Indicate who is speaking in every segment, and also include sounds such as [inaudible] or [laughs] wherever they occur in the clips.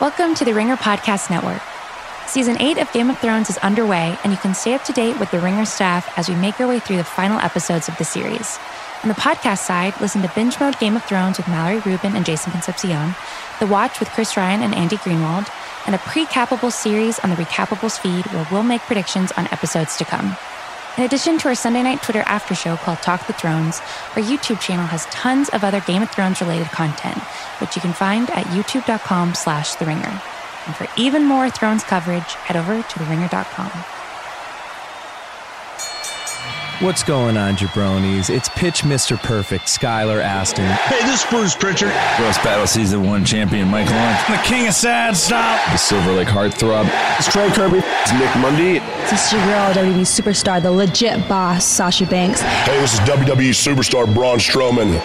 Speaker 1: Welcome to the Ringer Podcast Network. Season 8 of Game of Thrones is underway, and you can stay up to date with the Ringer staff as we make our way through the final episodes of the series. On the podcast side, listen to Binge Mode Game of Thrones with Mallory Rubin and Jason Concepcion, The Watch with Chris Ryan and Andy Greenwald, and a pre-cappable series on the Recappables feed where we'll make predictions on episodes to come. In addition to our Sunday night Twitter after show called Talk the Thrones, our YouTube channel has tons of other Game of Thrones related content, which you can find at youtube.com slash The Ringer. And for even more Thrones coverage, head over to TheRinger.com.
Speaker 2: What's going on, jabronis? It's Pitch Mr. Perfect, Skylar Astin.
Speaker 3: Hey, this is Bruce Pritchard.
Speaker 4: Roast Battle Season 1 champion Mike Lynch.
Speaker 3: The king of sad stop.
Speaker 5: The Silver Lake Heartthrob.
Speaker 6: It's Trey Kirby.
Speaker 7: It's Nick Mundy.
Speaker 8: This is your girl, WWE superstar, the legit boss, Sasha Banks.
Speaker 9: Hey, this is WWE superstar Braun Strowman.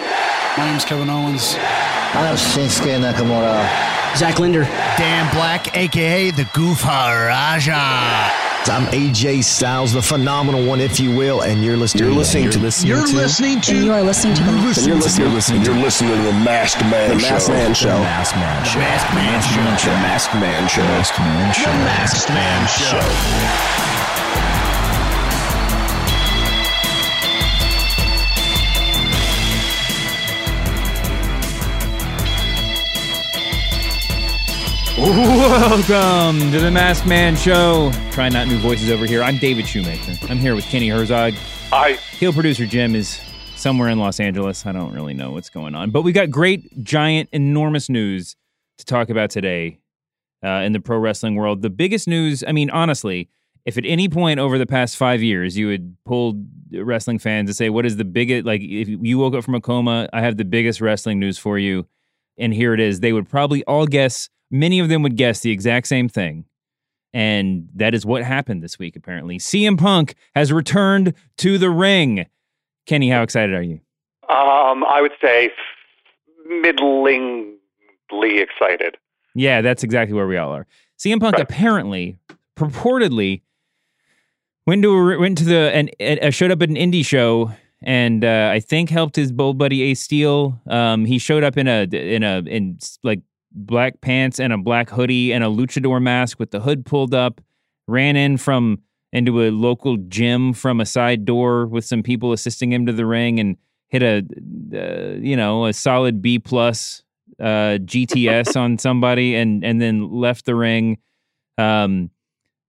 Speaker 10: My name's Kevin Owens.
Speaker 11: I'm Shinsuke Nakamura.
Speaker 12: Zach Linder.
Speaker 13: Dan Black, aka the Goof Raja.
Speaker 14: I'm AJ Styles, the phenomenal one, if you will, and you're listening.
Speaker 9: You're listening
Speaker 14: you're
Speaker 9: to.
Speaker 14: Listening
Speaker 10: you're
Speaker 14: to,
Speaker 10: listening to.
Speaker 8: You are listening to.
Speaker 9: You're
Speaker 8: the
Speaker 9: listening, you're listening,
Speaker 14: you're listening,
Speaker 9: you're listening to the Masked Man
Speaker 6: the
Speaker 9: Show.
Speaker 6: Masked Man Show.
Speaker 2: The Masked Man Show.
Speaker 13: The Masked Man Show.
Speaker 6: The Masked Man Show.
Speaker 2: The Masked Man Show.
Speaker 13: The Masked Man Show.
Speaker 15: Welcome to the Masked Man Show. Trying not new voices over here. I'm David Shoemaker. I'm here with Kenny Herzog.
Speaker 16: Hi.
Speaker 15: Heel producer Jim is somewhere in Los Angeles. I don't really know what's going on, but we got great, giant, enormous news to talk about today uh, in the pro wrestling world. The biggest news. I mean, honestly, if at any point over the past five years you had pulled wrestling fans to say, "What is the biggest?" Like, if you woke up from a coma, I have the biggest wrestling news for you, and here it is. They would probably all guess many of them would guess the exact same thing. And that is what happened this week, apparently. CM Punk has returned to the ring. Kenny, how excited are you?
Speaker 16: Um, I would say middlingly excited.
Speaker 15: Yeah, that's exactly where we all are. CM Punk right. apparently, purportedly, went to a, went to the and uh, showed up at an indie show and uh, I think helped his old buddy Ace Steel. Um, he showed up in a in a in like black pants and a black hoodie and a luchador mask with the hood pulled up, ran in from into a local gym from a side door with some people assisting him to the ring and hit a uh, you know a solid B plus uh, GTS [laughs] on somebody and and then left the ring. Um,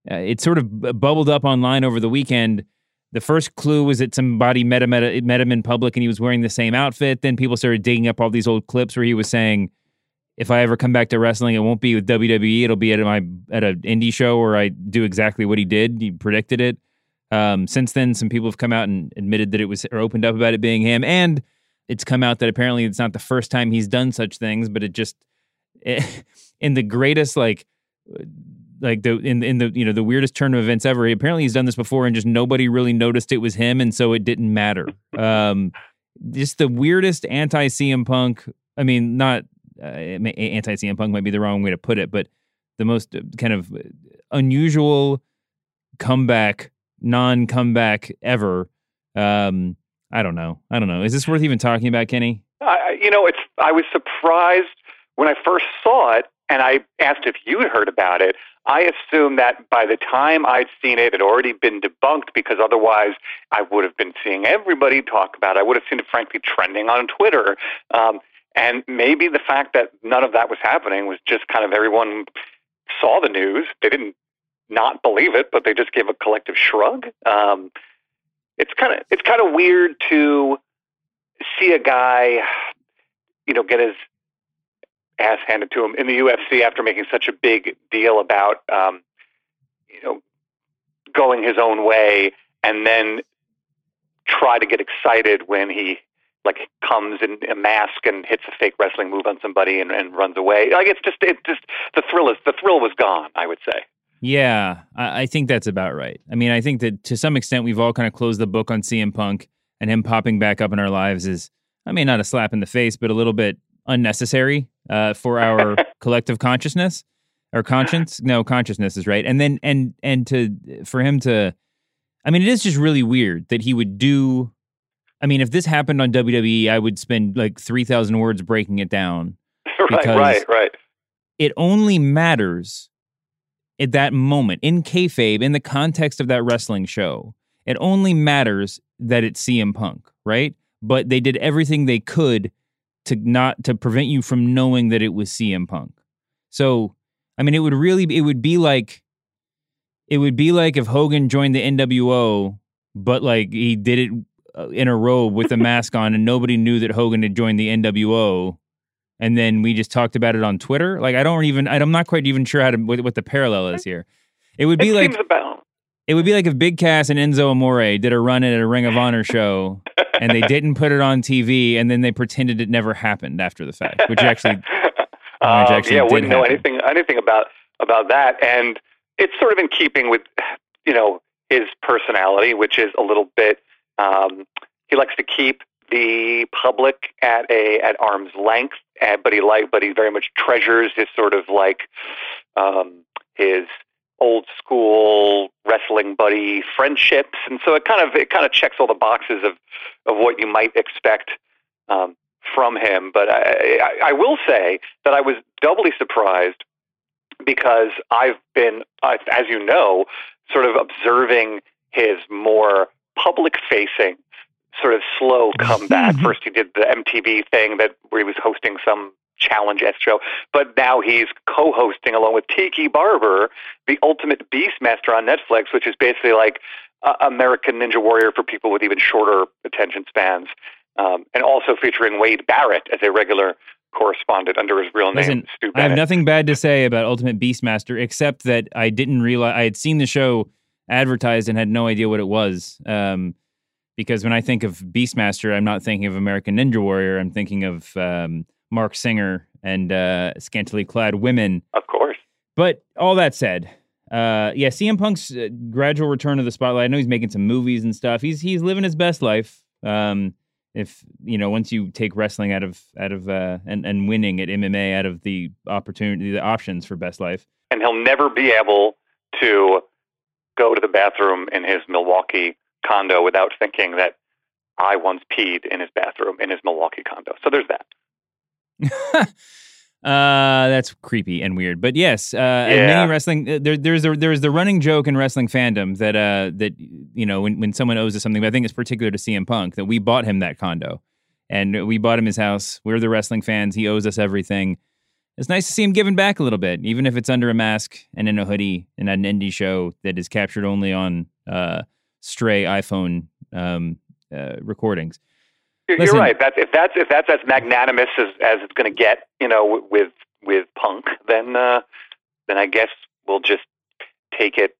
Speaker 15: uh, it sort of bubbled up online over the weekend. The first clue was that somebody met him, at a, met him in public and he was wearing the same outfit. Then people started digging up all these old clips where he was saying, if I ever come back to wrestling, it won't be with WWE. It'll be at my at an indie show where I do exactly what he did. He predicted it. Um, since then, some people have come out and admitted that it was or opened up about it being him, and it's come out that apparently it's not the first time he's done such things, but it just it, [laughs] in the greatest like like the in in the you know the weirdest turn of events ever. Apparently, he's done this before, and just nobody really noticed it was him, and so it didn't matter. Um, just the weirdest anti CM Punk. I mean, not uh, anti CM Punk might be the wrong way to put it, but the most uh, kind of unusual comeback, non comeback ever. Um, I don't know. I don't know. Is this worth even talking about, Kenny?
Speaker 16: I, you know, it's. I was surprised when I first saw it, and I asked if you had heard about it. I assumed that by the time I'd seen it, it had already been debunked because otherwise I would have been seeing everybody talk about it. I would have seen it, frankly, trending on Twitter. Um, and maybe the fact that none of that was happening was just kind of everyone saw the news. They didn't not believe it, but they just gave a collective shrug. Um, it's kind of it's kind of weird to see a guy, you know, get his ass handed to him in the UFC after making such a big deal about, um, you know, going his own way, and then try to get excited when he like comes in a mask and hits a fake wrestling move on somebody and, and runs away. Like it's just it just the thrill is the thrill was gone. I would say.
Speaker 15: Yeah, I, I think that's about right. I mean, I think that to some extent we've all kind of closed the book on CM Punk and him popping back up in our lives is, I mean, not a slap in the face, but a little bit unnecessary uh, for our [laughs] collective consciousness or conscience. No, consciousness is right. And then and and to for him to, I mean, it is just really weird that he would do. I mean, if this happened on WWE, I would spend like three thousand words breaking it down. [laughs]
Speaker 16: right, right, right.
Speaker 15: it only matters at that moment in kayfabe, in the context of that wrestling show. It only matters that it's CM Punk, right? But they did everything they could to not to prevent you from knowing that it was CM Punk. So, I mean, it would really it would be like it would be like if Hogan joined the NWO, but like he did it in a robe with a mask on, and nobody knew that Hogan had joined the NWO. And then we just talked about it on Twitter. Like I don't even I'm not quite even sure how to what, what the parallel is here. It would be
Speaker 16: it
Speaker 15: like it would be like if Big Cass and Enzo Amore did a run at a Ring of Honor show and they didn't put it on TV and then they pretended it never happened after the fact, which actually, [laughs] which
Speaker 16: um,
Speaker 15: actually
Speaker 16: yeah, wouldn't know
Speaker 15: happen.
Speaker 16: anything anything about about that, and it's sort of in keeping with you know his personality, which is a little bit. Um, he likes to keep the public at a at arm's length, and, but he like but he very much treasures his sort of like um, his old school wrestling buddy friendships, and so it kind of it kind of checks all the boxes of of what you might expect um, from him. But I, I, I will say that I was doubly surprised because I've been, uh, as you know, sort of observing his more public facing sort of slow comeback. First, he did the MTV thing that where he was hosting some challenge S show, but now he's co-hosting along with Tiki Barber, the Ultimate Beastmaster on Netflix, which is basically like uh, American Ninja Warrior for people with even shorter attention spans, um, and also featuring Wade Barrett as a regular correspondent under his real name,
Speaker 15: Listen,
Speaker 16: Stu
Speaker 15: I have nothing bad to say about Ultimate Beastmaster except that I didn't realize I had seen the show advertised and had no idea what it was. Um, because when I think of Beastmaster, I'm not thinking of American Ninja Warrior. I'm thinking of um, Marc Singer and uh, scantily clad women.
Speaker 16: Of course.
Speaker 15: But all that said, uh, yeah, CM Punk's uh, gradual return to the spotlight. I know he's making some movies and stuff. He's he's living his best life. Um, if you know, once you take wrestling out of out of uh, and and winning at MMA out of the opportunity, the options for best life.
Speaker 16: and he'll never be able to go to the bathroom in his Milwaukee condo without thinking that I once peed in his bathroom in his Milwaukee condo. So there's that. [laughs]
Speaker 15: Uh, that's creepy and weird. But yes, uh, and
Speaker 16: Yeah.
Speaker 15: many wrestling uh, there, there's a, there's the running joke in wrestling fandom that uh that you know when when someone owes us something, but I think it's particular to CM Punk that we bought him that condo, and we bought him his house. We're the wrestling fans. He owes us everything. It's nice to see him giving back a little bit, even if it's under a mask and in a hoodie and at an indie show that is captured only on uh, stray iPhone um, uh, recordings.
Speaker 16: You're,
Speaker 15: Listen.
Speaker 16: you're right. That's if that's if that's as magnanimous as, as it's going to get, you know, with with Punk, then uh, then I guess we'll just take it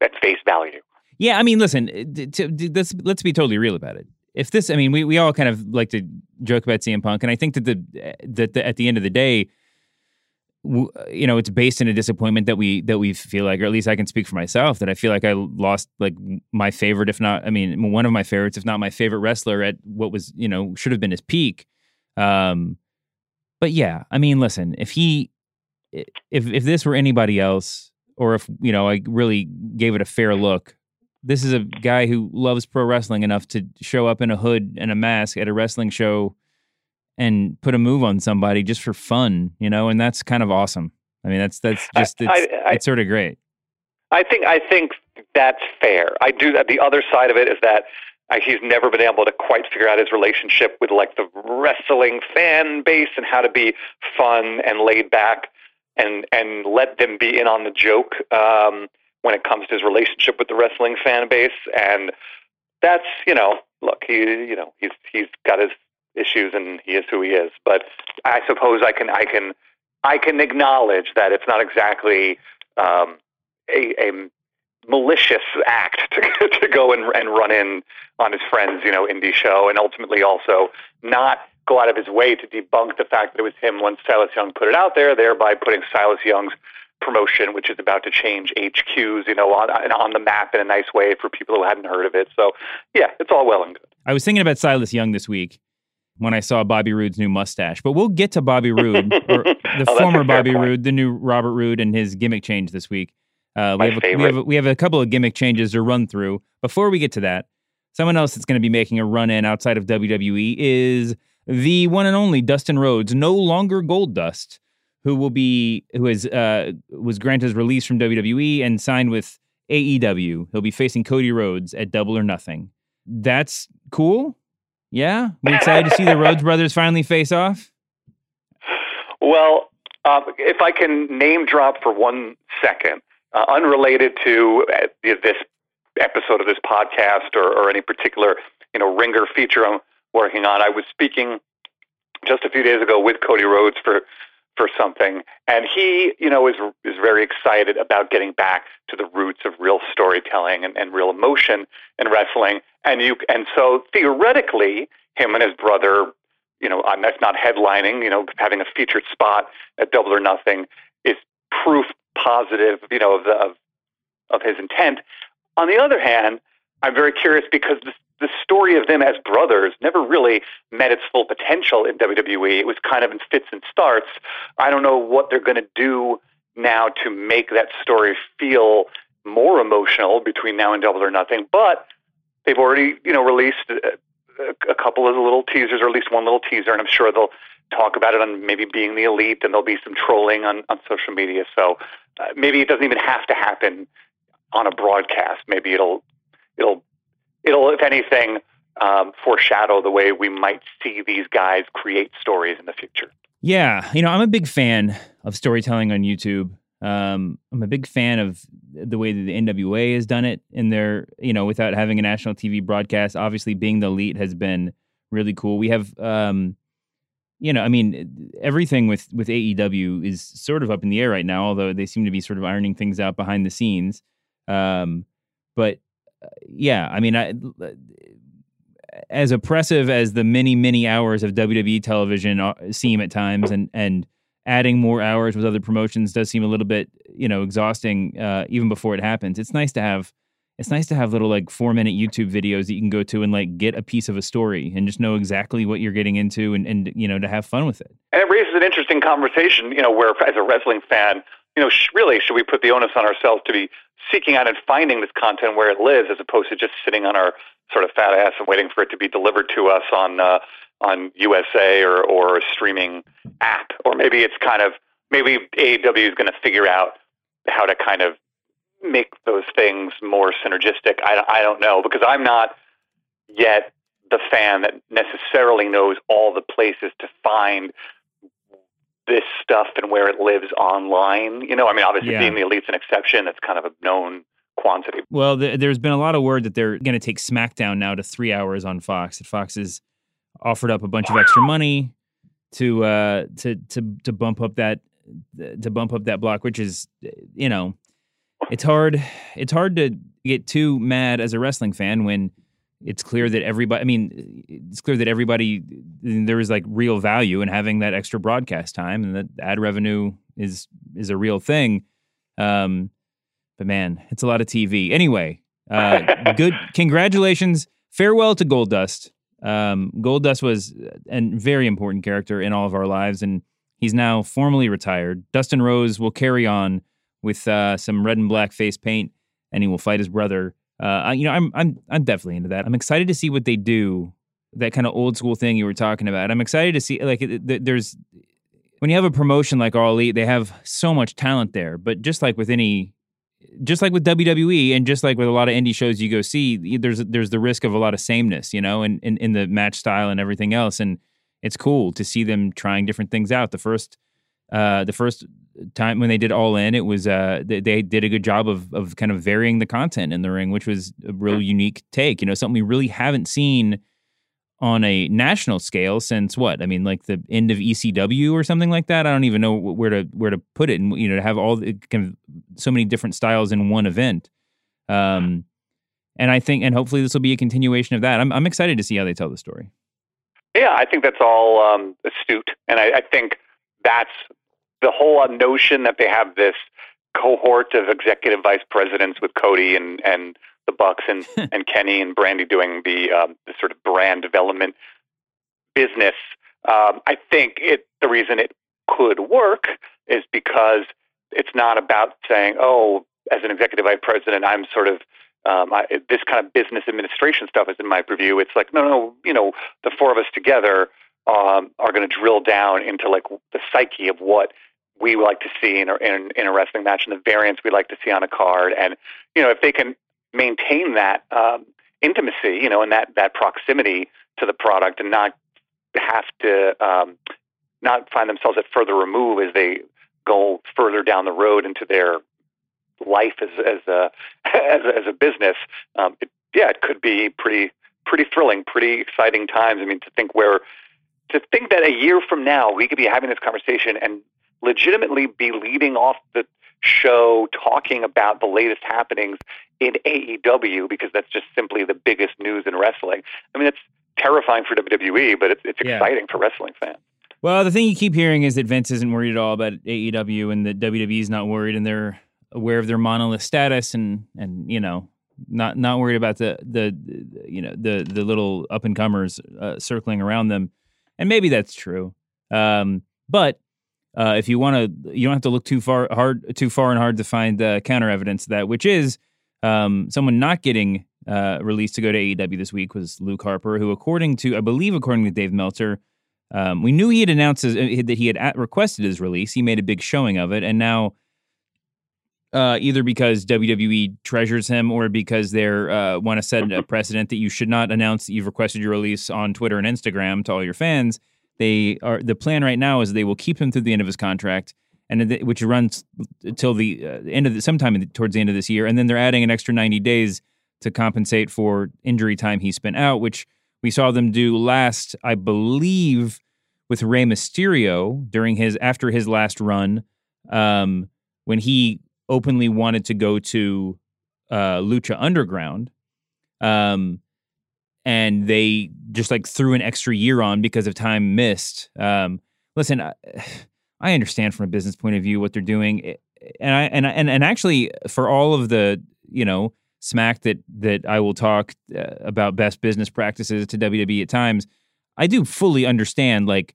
Speaker 16: at face value.
Speaker 15: Yeah, I mean, listen, d- to, d- let's let's be totally real about it. If this, I mean, we, we all kind of like to joke about CM Punk, and I think that the that the, at the end of the day, you know, it's based in a disappointment that we that we feel like, or at least I can speak for myself, that I feel like I lost like my favorite, if not, I mean, one of my favorites, if not my favorite wrestler at what was you know should have been his peak. Um, but yeah, I mean, listen, if he, if if this were anybody else, or if you know, I really gave it a fair look, this is a guy who loves pro wrestling enough to show up in a hood and a mask at a wrestling show and put a move on somebody just for fun, you know, and that's kind of awesome. I mean, that's that's just it's,
Speaker 16: I- I-
Speaker 15: it's sort of great.
Speaker 16: I think I think that's fair. I do that. The other side of it is that he's never been able to quite figure out his relationship with like the wrestling fan base and how to be fun and laid back and and let them be in on the joke um, when it comes to his relationship with the wrestling fan base. And that's you know, look, he you know he's he's got his issues and he is who he is. But I suppose I can I can I can acknowledge that it's not exactly. Um, a, a malicious act [laughs] to, to go and, and run in on his friend's, you know, indie show, and ultimately also not go out of his way to debunk the fact that it was him once Silas Young put it out there, thereby putting Silas Young's promotion, which is about to change HQs, you know, on, on the map in a nice way for people who hadn't heard of it. So, yeah, it's all well and good.
Speaker 15: I was thinking about Silas Young this week when I saw Bobby Roode's new mustache, but we'll get to Bobby [laughs] Roode, or [laughs] the
Speaker 16: Oh,
Speaker 15: former Bobby
Speaker 16: point.
Speaker 15: Roode, the new Robert Roode, and his gimmick change this week. Uh, we, have a, we, have a, we have a couple of gimmick changes to run through. Before we get to that, someone else that's going to be making a run in outside of WWE is the one and only Dustin Rhodes, no longer Gold Dust, who will be who is uh, was granted his release from WWE and signed with AEW. He'll be facing Cody Rhodes at Double or Nothing. That's cool. Yeah, we excited to see the Rhodes brothers finally face off.
Speaker 16: Well, uh, if I can name drop for one second, uh, unrelated to uh, this episode of this podcast or, or any particular you know ringer feature I'm working on, I was speaking just a few days ago with Cody Rhodes for for something, and he, you know, is is very excited about getting back to the roots of real storytelling and, and real emotion in wrestling. And you, and so theoretically, him and his brother, you know, I'm that's not headlining, you know, having a featured spot at Double or Nothing is proof positive, you know, of the, of, of his intent. On the other hand, I'm very curious because this the story of them as brothers never really met its full potential in WWE. It was kind of in fits and starts. I don't know what they're going to do now to make that story feel more emotional between now and Double or Nothing, but they've already, you know, released a, a couple of little teasers, or at least one little teaser, and I'm sure they'll talk about it on maybe being the elite, and there'll be some trolling on, on social media. So uh, maybe it doesn't even have to happen on a broadcast. Maybe it'll it'll it'll, if anything, um, foreshadow the way we might see these guys create stories in the future.
Speaker 15: Yeah, you know, I'm a big fan of storytelling on YouTube. Um, I'm a big fan of the way that the NWA has done it in their, you know, without having a national TV broadcast. Obviously, being the elite has been really cool. We have, um, you know, I mean, everything with with AEW is sort of up in the air right now. Although they seem to be sort of ironing things out behind the scenes. Um, but yeah, I mean, I, as oppressive as the many many hours of WWE television uh, seem at times, and and adding more hours with other promotions does seem a little bit you know exhausting uh, even before it happens. It's nice to have it's nice to have little like four minute YouTube videos that you can go to and like get a piece of a story and just know exactly what you're getting into and, and you know to have fun with it.
Speaker 16: And it raises an interesting conversation, you know, where as a wrestling fan, you know, sh- really should we put the onus on ourselves to be seeking out and finding this content where it lives, as opposed to just sitting on our sort of fat ass and waiting for it to be delivered to us on uh, on USA or or a streaming app, or maybe it's kind of maybe AEW is going to figure out how to kind of make those things more synergistic. I, I don't know because I'm not yet the fan that necessarily knows all the places to find this stuff and where it lives online. You know, I mean, obviously, yeah. being the elite's an exception. That's kind of a known quantity.
Speaker 15: Well, th- there's been a lot of word that they're going to take SmackDown now to three hours on Fox. That Fox has offered up a bunch of extra money to uh, to to to bump up that to bump up that block, which is you know, it's hard. It's hard to get too mad as a wrestling fan when it's clear that everybody i mean it's clear that everybody there is like real value in having that extra broadcast time and that ad revenue is is a real thing. Um but man it's a lot of tv anyway uh good [laughs] congratulations. Farewell to goldust um goldust was a very important character in all of our lives and he's now formally retired dustin rhodes will carry on with uh some red and black face paint and he will fight his brother uh, you know, I'm I'm I'm definitely into that. I'm excited to see what they do. That kind of old school thing you were talking about. I'm excited to see like there's when you have a promotion like All Elite, they have so much talent there. But just like with any, just like with WWE, and just like with a lot of indie shows you go see, there's there's the risk of a lot of sameness, you know, in, in, in the match style and everything else. And it's cool to see them trying different things out. The first uh, the first time when they did All In, it was uh, they, they, did a good job of of kind of varying the content in the ring, which was a real unique take. You know, something we really haven't seen on a national scale since what? I mean, like the end of ECW or something like that. I don't even know where to where to put it, and you know, to have all the, kind of so many different styles in one event. Um, and I think, and hopefully, this will be a continuation of that. I'm I'm excited to see how they tell the story.
Speaker 16: Yeah, I think that's all um, astute, and I, I think that's the whole notion that they have this cohort of executive vice presidents with Cody and and the Bucks and [laughs] and Kenny and Brandi doing the um, the sort of brand development business. Um, I think it the reason it could work is because it's not about saying, oh, as an executive vice president, I'm sort of um, I, this kind of business administration stuff is in my purview. It's like, no, no, you know, the four of us together um, are going to drill down into like the psyche of what we like to see in a, in, in a wrestling match and the variants we like to see on a card. And you know, if they can maintain that um, intimacy, you know, and that that proximity to the product, and not have to um, not find themselves at further remove as they go further down the road into their life as as a [laughs] as a, as a business. Um, it, yeah, it could be pretty pretty thrilling, pretty exciting times. I mean, to think where to think that a year from now we could be having this conversation and legitimately be leading off the show talking about the latest happenings in AEW because that's just simply the biggest news in wrestling. I mean, it's terrifying for WWE, but it's it's
Speaker 15: Yeah.
Speaker 16: exciting for wrestling fans.
Speaker 15: Well, the thing you keep hearing is that Vince isn't worried at all about AEW, and that WWE's not worried, and they're aware of their monolith status, and and you know, not not worried about the the, the you know the the little up and comers uh, circling around them, and maybe that's true. Um, but uh, if you want to, you don't have to look too far hard too far and hard to find uh, counter evidence to that, which is um, someone not getting uh, released to go to AEW this week was Luke Harper, who, according to I believe, according to Dave Meltzer. Um, we knew he had announced his, uh, that he had at- requested his release. He made a big showing of it, and now, uh, either because WWE treasures him or because they uh, want to set a [laughs] precedent that you should not announce that you've requested your release on Twitter and Instagram to all your fans, they are the plan right now is they will keep him through the end of his contract, and which runs till the uh, end of the, sometime the, towards the end of this year, and then they're adding an extra ninety days to compensate for injury time he spent out, which we saw them do last, I believe, with Rey Mysterio during his after his last run, um, when he openly wanted to go to uh, Lucha Underground, um, and they just like threw an extra year on because of time missed. Um, listen, I, I understand from a business point of view what they're doing, and I and and and actually for all of the you know smack that that I will talk uh, about best business practices to WWE at times, I do fully understand like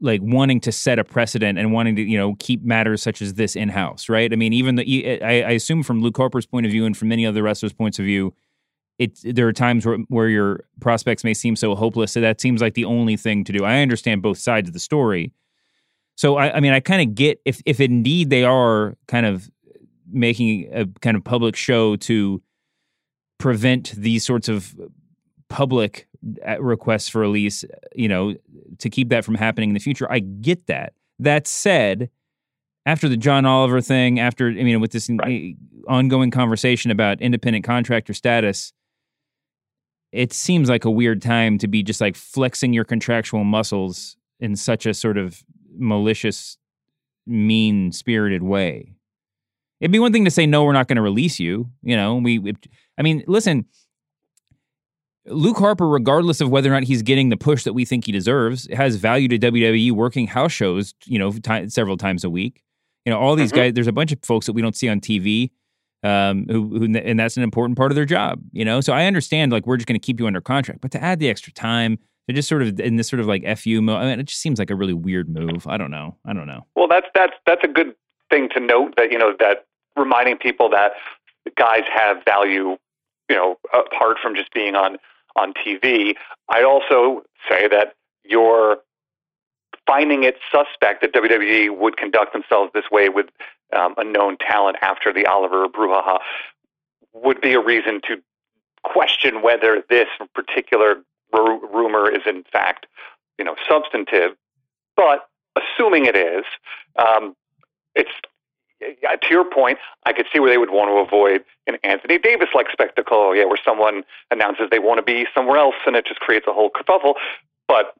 Speaker 15: like wanting to set a precedent and wanting to you know keep matters such as this in house, right? I mean, even the I, I assume from Luke Harper's point of view and from many other wrestlers' points of view, it there are times where where your prospects may seem so hopeless. So that seems like the only thing to do. I understand both sides of the story. So I, I mean, I kind of get if if indeed they are kind of making a kind of public show to prevent these sorts of public uh, requests for release, you know, to keep that from happening in the future. I get that. That said, after the John Oliver thing, after I mean, with this eh, ongoing conversation about independent contractor status, it seems like a weird time to be just like flexing your contractual muscles in such a sort of malicious, mean spirited way. It'd be one thing to say, no, we're not going to release you. You know, we, we- I mean, listen, Luke Harper, regardless of whether or not he's getting the push that we think he deserves, has value to WWE working house shows, you know, ti several times a week. You know, all these
Speaker 16: Mhm.
Speaker 15: guys, there's a bunch of folks that we don't see on TV. Um, who, who, and that's an important part of their job, you know. So I understand, like, we're just going to keep you under contract, but to add the extra time, to just sort of in this sort of like fu mode, I mean, it just seems like a really weird move. I don't know. I don't know.
Speaker 16: Well, that's that's that's a good thing to note. That you know that reminding people that guys have value, you know, apart from just being on on TV. I'd also say that you're finding it suspect that WWE would conduct themselves this way with um, a known talent after the Oliver brouhaha would be a reason to question whether this particular ru- rumor is in fact, you know, substantive. But assuming it is, um, it's to your point. I could see where they would want to avoid an Anthony Davis-like spectacle. Yeah, where someone announces they want to be somewhere else, and it just creates a whole kerfuffle. But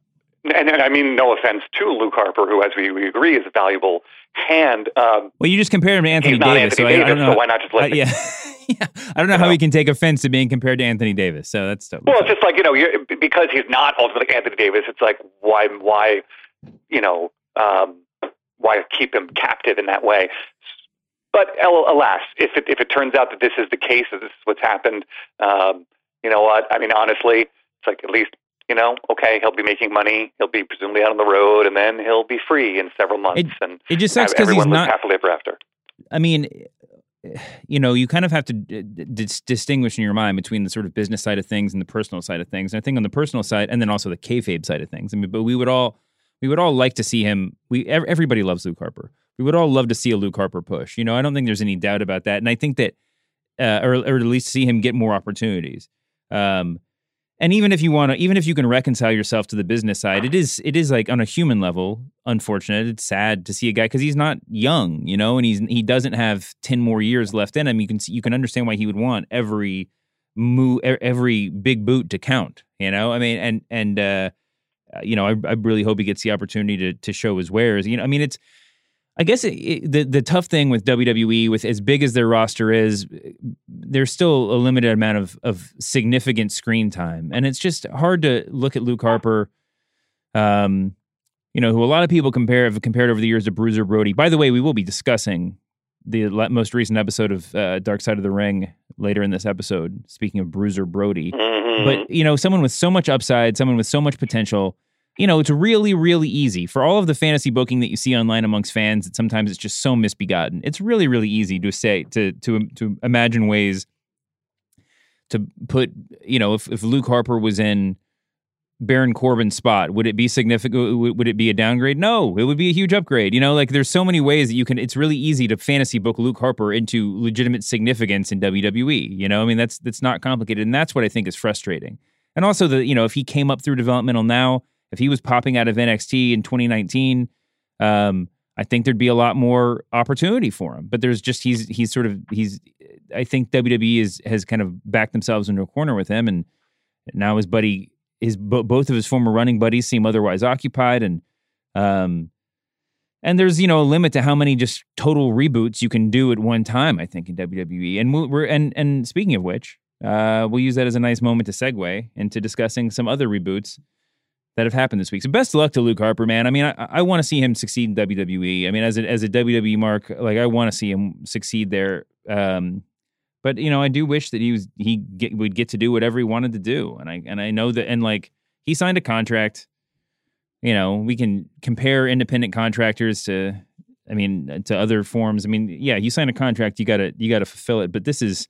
Speaker 16: and, and I mean, no offense to Luke Harper, who, as we, we agree, is a valuable hand. Um,
Speaker 15: Well, you just compared him to Anthony Davis,
Speaker 16: Anthony
Speaker 15: so I, I don't know.
Speaker 16: so why not just let
Speaker 15: uh, yeah. [laughs] yeah, I don't know how he can take offense to being compared to Anthony Davis. So that's totally
Speaker 16: Well, it's just like you know, you're, because he's not ultimately Anthony Davis. It's like why, why, you know, um, why keep him captive in that way? But al- alas, if it if it turns out that this is the case, that this is what's happened, um, you know what? I mean, honestly, it's like at least you know, okay, he'll be making money. He'll be presumably out on the road, and then he'll be free in several months. and
Speaker 15: it just sucks
Speaker 16: because
Speaker 15: he's not-
Speaker 16: happily ever after.
Speaker 15: I mean, you know, you kind of have to d- d- distinguish in your mind between the sort of business side of things and the personal side of things. And I think on the personal side, and then also the kayfabe side of things. I mean, but we would all we would all like to see him. We everybody loves Luke Harper. We would all love to see a Luke Harper push. You know, I don't think there's any doubt about that. And I think that, uh, or or at least see him get more opportunities. Um, and even if you want to, even if you can reconcile yourself to the business side, it is it is like on a human level unfortunate. It's sad to see a guy because he's not young, you know, and he's he doesn't have ten more years left in him. You can you can understand why he would want every move, every big boot to count. You know, I mean, and and uh, you know, I, I really hope he gets the opportunity to to show his wares. You know, I mean, it's I guess it, it, the the tough thing with WWE, with as big as their roster is, there's still a limited amount of of significant screen time, and it's just hard to look at Luke Harper, um, you know, who a lot of people compare have compared over the years to Bruiser Brody. By the way, we will be discussing the most recent episode of uh, Dark Side of the Ring later in this episode. Speaking of Bruiser Brody, mm-hmm. but you know, someone with so much upside, someone with so much potential you know, it's really, really easy for all of the fantasy booking that you see online amongst fans. That sometimes it's just so misbegotten. It's really, really easy to say to to to imagine ways to put. You know, if if Luke Harper was in Baron Corbin's spot, would it be significant? Would it be a downgrade? No, it would be a huge upgrade. You know, like there's so many ways that you can. It's really easy to fantasy book Luke Harper into legitimate significance in WWE. You know, I mean that's that's not complicated, and that's what I think is frustrating. And also the you know if he came up through developmental now if he was popping out of NXT in 2019, um, I think there'd be a lot more opportunity for him. But there's just he's he's sort of he's I think WWE is has kind of backed themselves into a corner with him, and now his buddy his both of his former running buddies seem otherwise occupied, and um, and there's you know a limit to how many just total reboots you can do at one time. I think in WWE, and we're and and speaking of which, uh, we'll use that as a nice moment to segue into discussing some other reboots that have happened this week. So best of luck to Luke Harper, man. I mean, I, I want to see him succeed in WWE. I mean, as a as a WWE mark, like I want to see him succeed there. Um, but you know, I do wish that he was he get, would get to do whatever he wanted to do. And I and I know that and like he signed a contract. You know, we can compare independent contractors to, I mean, to other forms. I mean, yeah, you sign a contract, you gotta you gotta fulfill it. But this is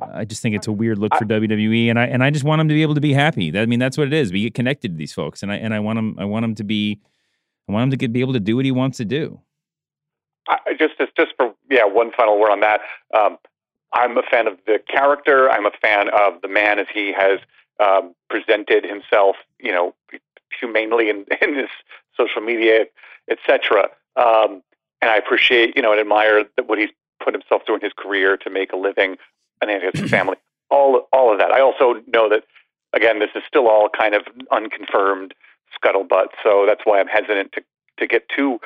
Speaker 15: I just think it's a weird look for WWE, and I and I just want them to be able to be happy. I mean, that's what it is. We get connected to these folks, and I and I want them. I want him to be. I want him to get, be able to do what he wants to do.
Speaker 16: I, just just for yeah, one final word on that. Um, I'm a fan of the character. I'm a fan of the man as he has um, presented himself. You know, humanely in, [laughs] in his social media, etc. Um, and I appreciate you know and admire that what he's put himself through in his career to make a living and his family. All all of that. I also know that again, this is still all kind of unconfirmed scuttlebutt, so that's why I'm hesitant to to get too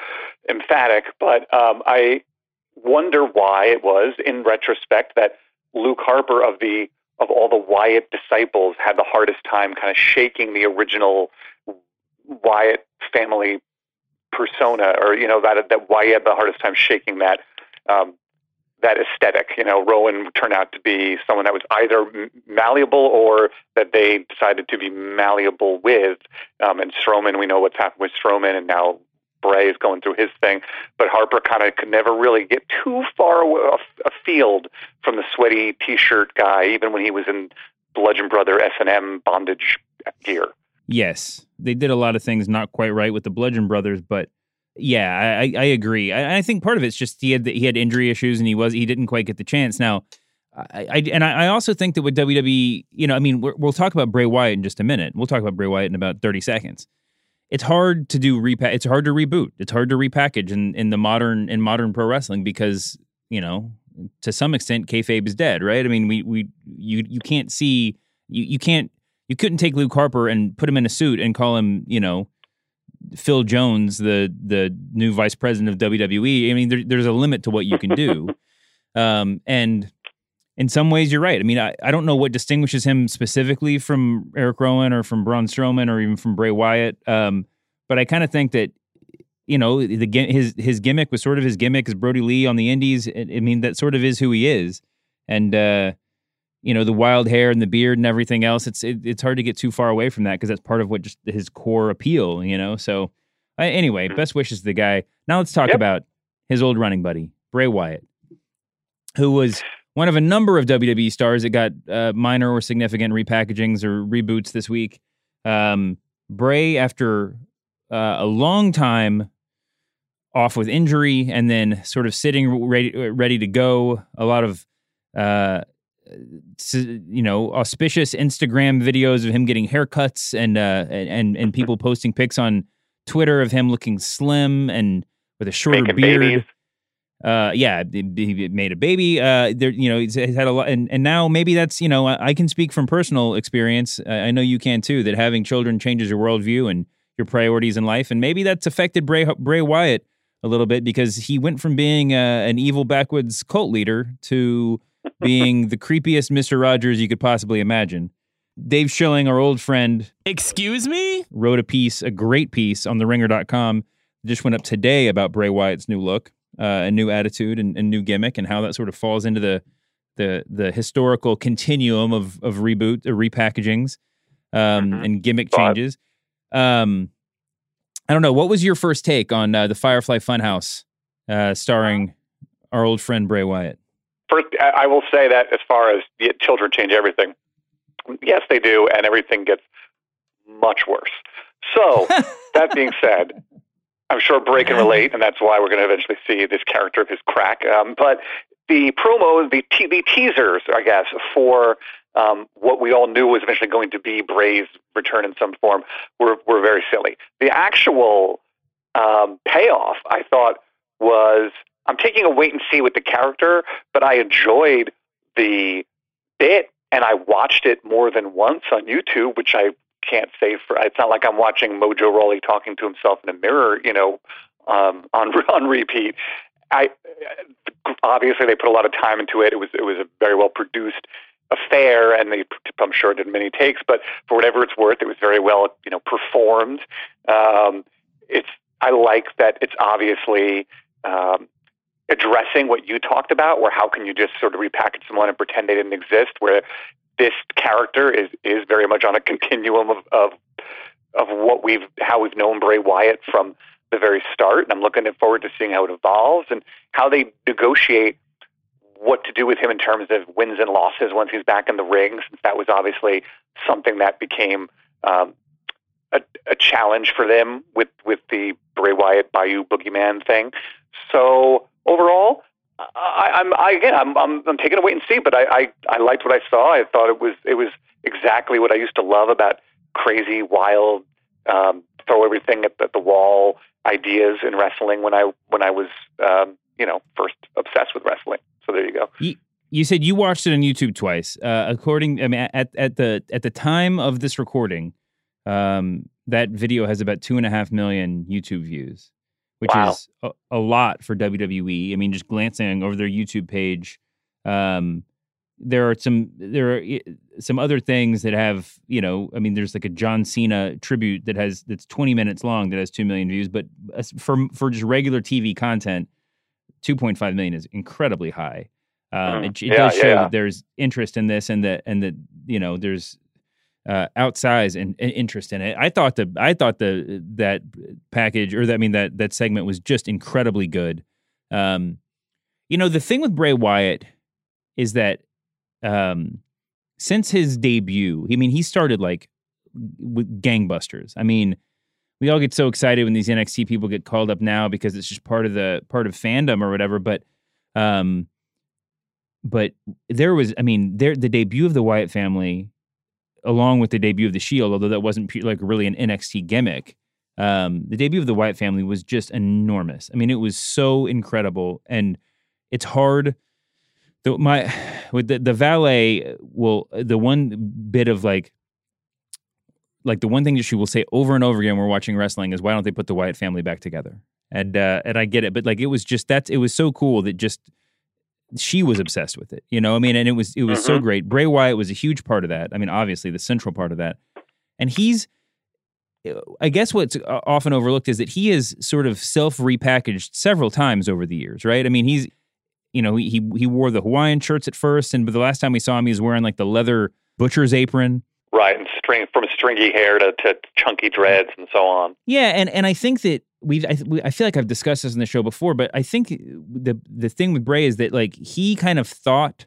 Speaker 16: emphatic. But um, I wonder why it was, in retrospect, that Luke Harper of the of all the Wyatt disciples had the hardest time kind of shaking the original Wyatt family persona, or you know that that Wyatt had the hardest time shaking that. Um, that aesthetic. You know, Rowan turned out to be someone that was either malleable or that they decided to be malleable with. Um, and Strowman, we know what's happened with Strowman, and now Bray is going through his thing. But Harper kind of could never really get too far afield from the sweaty T-shirt guy, even when he was in Bludgeon Brother S and M bondage gear.
Speaker 15: Yes, they did a lot of things not quite right with the Bludgeon Brothers, but yeah, I, I agree. I, I think part of it's just he had he had injury issues and he was he didn't quite get the chance. Now, I, I and I also think that with WWE, you know, I mean, we will talk about Bray Wyatt in just a minute. We'll talk about Bray Wyatt in about thirty seconds. It's hard to do repack. It's hard to reboot. It's hard to repackage in in the modern in modern pro wrestling because you know to some extent kayfabe is dead, right? I mean, we we you you can't see you you can't you couldn't take Luke Harper and put him in a suit and call him you know Phil Jones, the the new vice president of WWE. I mean, there, there's a limit to what you can do, [laughs] um, and in some ways, you're right. I mean, I, I don't know what distinguishes him specifically from Eric Rowan or from Braun Strowman or even from Bray Wyatt, um, but I kind of think that you know the his his gimmick was sort of his gimmick as Brodie Lee on the Indies. I, I mean, that sort of is who he is, and uh, you know the wild hair and the beard and everything else it's it, it's hard to get too far away from that because that's part of what just his core appeal you know so uh, anyway mm-hmm. best wishes to the guy now let's talk yep. about his old running buddy bray wyatt who was one of a number of wwe stars that got uh, minor or significant repackagings or reboots this week um, Bray, after uh, a long time off with injury and then sort of sitting ready, ready to go, a lot of, uh, you know, auspicious Instagram videos of him getting haircuts and, uh, and, and [laughs] people posting pics on Twitter of him looking slim and with a shorter
Speaker 16: Making
Speaker 15: beard.
Speaker 16: babies.
Speaker 15: Uh, yeah, he made a baby. Uh, there, you know, he's, he's had a lot, and, and now maybe that's you know, I, I can speak from personal experience. Uh, I know you can too. That having children changes your worldview and your priorities in life, and maybe that's affected Bray Bray Wyatt a little bit because he went from being uh, an evil backwoods cult leader to being the creepiest Mister Rogers you could possibly imagine. Dave Schilling, our old friend,
Speaker 2: Excuse me?
Speaker 15: wrote a piece, a great piece on TheRinger.com. Just went up today about Bray Wyatt's new look, uh, and new attitude, and, and new gimmick, and how that sort of falls into the the the historical continuum of of reboot, uh, repackagings, um, and gimmick changes. Um, I don't know. What was your first take on uh, the Firefly Funhouse, uh, starring our old friend Bray Wyatt?
Speaker 16: First, I I will say that as far as the children change everything, yes, they do, and everything gets much worse. So, [laughs] that being said, I'm sure Bray can relate, and that's why we're going to eventually see this character of his crack. Um, but the promos, the, te- the teasers, I guess, for um, what we all knew was eventually going to be Bray's return in some form were, were very silly. The actual um, payoff, I thought, was I'm taking a wait and see with the character, but I enjoyed the bit and I watched it more than once on YouTube, which I can't say for. It's not like I'm watching Mojo Rawley talking to himself in a mirror, you know, um, on [laughs] on repeat. I obviously they put a lot of time into it. It was it was a very well produced affair, and they I'm sure it did many takes. But for whatever it's worth, it was very well you know performed. Um, it's I like that it's obviously um, addressing what you talked about, where how can you just sort of repackage someone and pretend they didn't exist, where this character is is very much on a continuum of of, of what we've how we've known Bray Wyatt from the very start, and I'm looking forward to seeing how it evolves and how they negotiate what to do with him in terms of wins and losses once he's back in the ring, since that was obviously something that became um, a, a challenge for them with with the Bray Wyatt Bayou Boogeyman thing. So overall, I, I'm I, again I'm, I'm I'm taking a wait and see, but I, I I liked what I saw. I thought it was it was exactly what I used to love about crazy, wild, um, throw everything at the, the wall ideas in wrestling when I when I was um, you know first obsessed with wrestling. So there you go.
Speaker 15: You, you said you watched it on YouTube twice. Uh, according, I mean, at at the at the time of this recording, um, that video has about two and a half million YouTube views, which
Speaker 16: Wow.
Speaker 15: is a, a lot for WWE. I mean, just glancing over their YouTube page, um, there are some there are some other things that have you know. I mean, there's like a John Cena tribute that has that's 20 minutes long that has two million views, but for for just regular TV content, 2.5 million is incredibly high. Um,
Speaker 16: Mm,
Speaker 15: it it
Speaker 16: yeah,
Speaker 15: does show
Speaker 16: yeah.
Speaker 15: that there's interest in this and that and that you know there's uh, outsized and, and interest in it. I thought the I thought the that package or that I mean that that segment was just incredibly good. Um, you know the thing with Bray Wyatt is that um, since his debut, I mean he started like with gangbusters. I mean we all get so excited when these NXT people get called up now because it's just part of the part of fandom or whatever. But um, but there was, I mean, there the debut of the Wyatt family, along with the debut of the Shield, although that wasn't pu- like really an NXT gimmick. Um, the debut of the Wyatt family was just enormous. I mean, it was so incredible, and it's hard. The, my with the, the valet will the one bit of like like the one thing that she will say over and over again when we're watching wrestling is why don't they put the Wyatt family back together? And uh, and I get it, but like it was just that's it was so cool that just she was obsessed with it. You know, I mean, and it was it was so
Speaker 16: Mhm.
Speaker 15: great. Bray Wyatt was a huge part of that. I mean, obviously the central part of that, and he's. I guess what's uh, often overlooked is that he has sort of self repackaged several times over the years, right? I mean, he's, you know, he he he wore the Hawaiian shirts at first, and but the last time we saw him, he was wearing like the leather butcher's apron.
Speaker 16: Right, and string from stringy hair to, to chunky dreads and so on.
Speaker 15: Yeah, and and I think that we've I, we- I feel like I've discussed this in the show before, but I think the the thing with Bray is that like he kind of thought,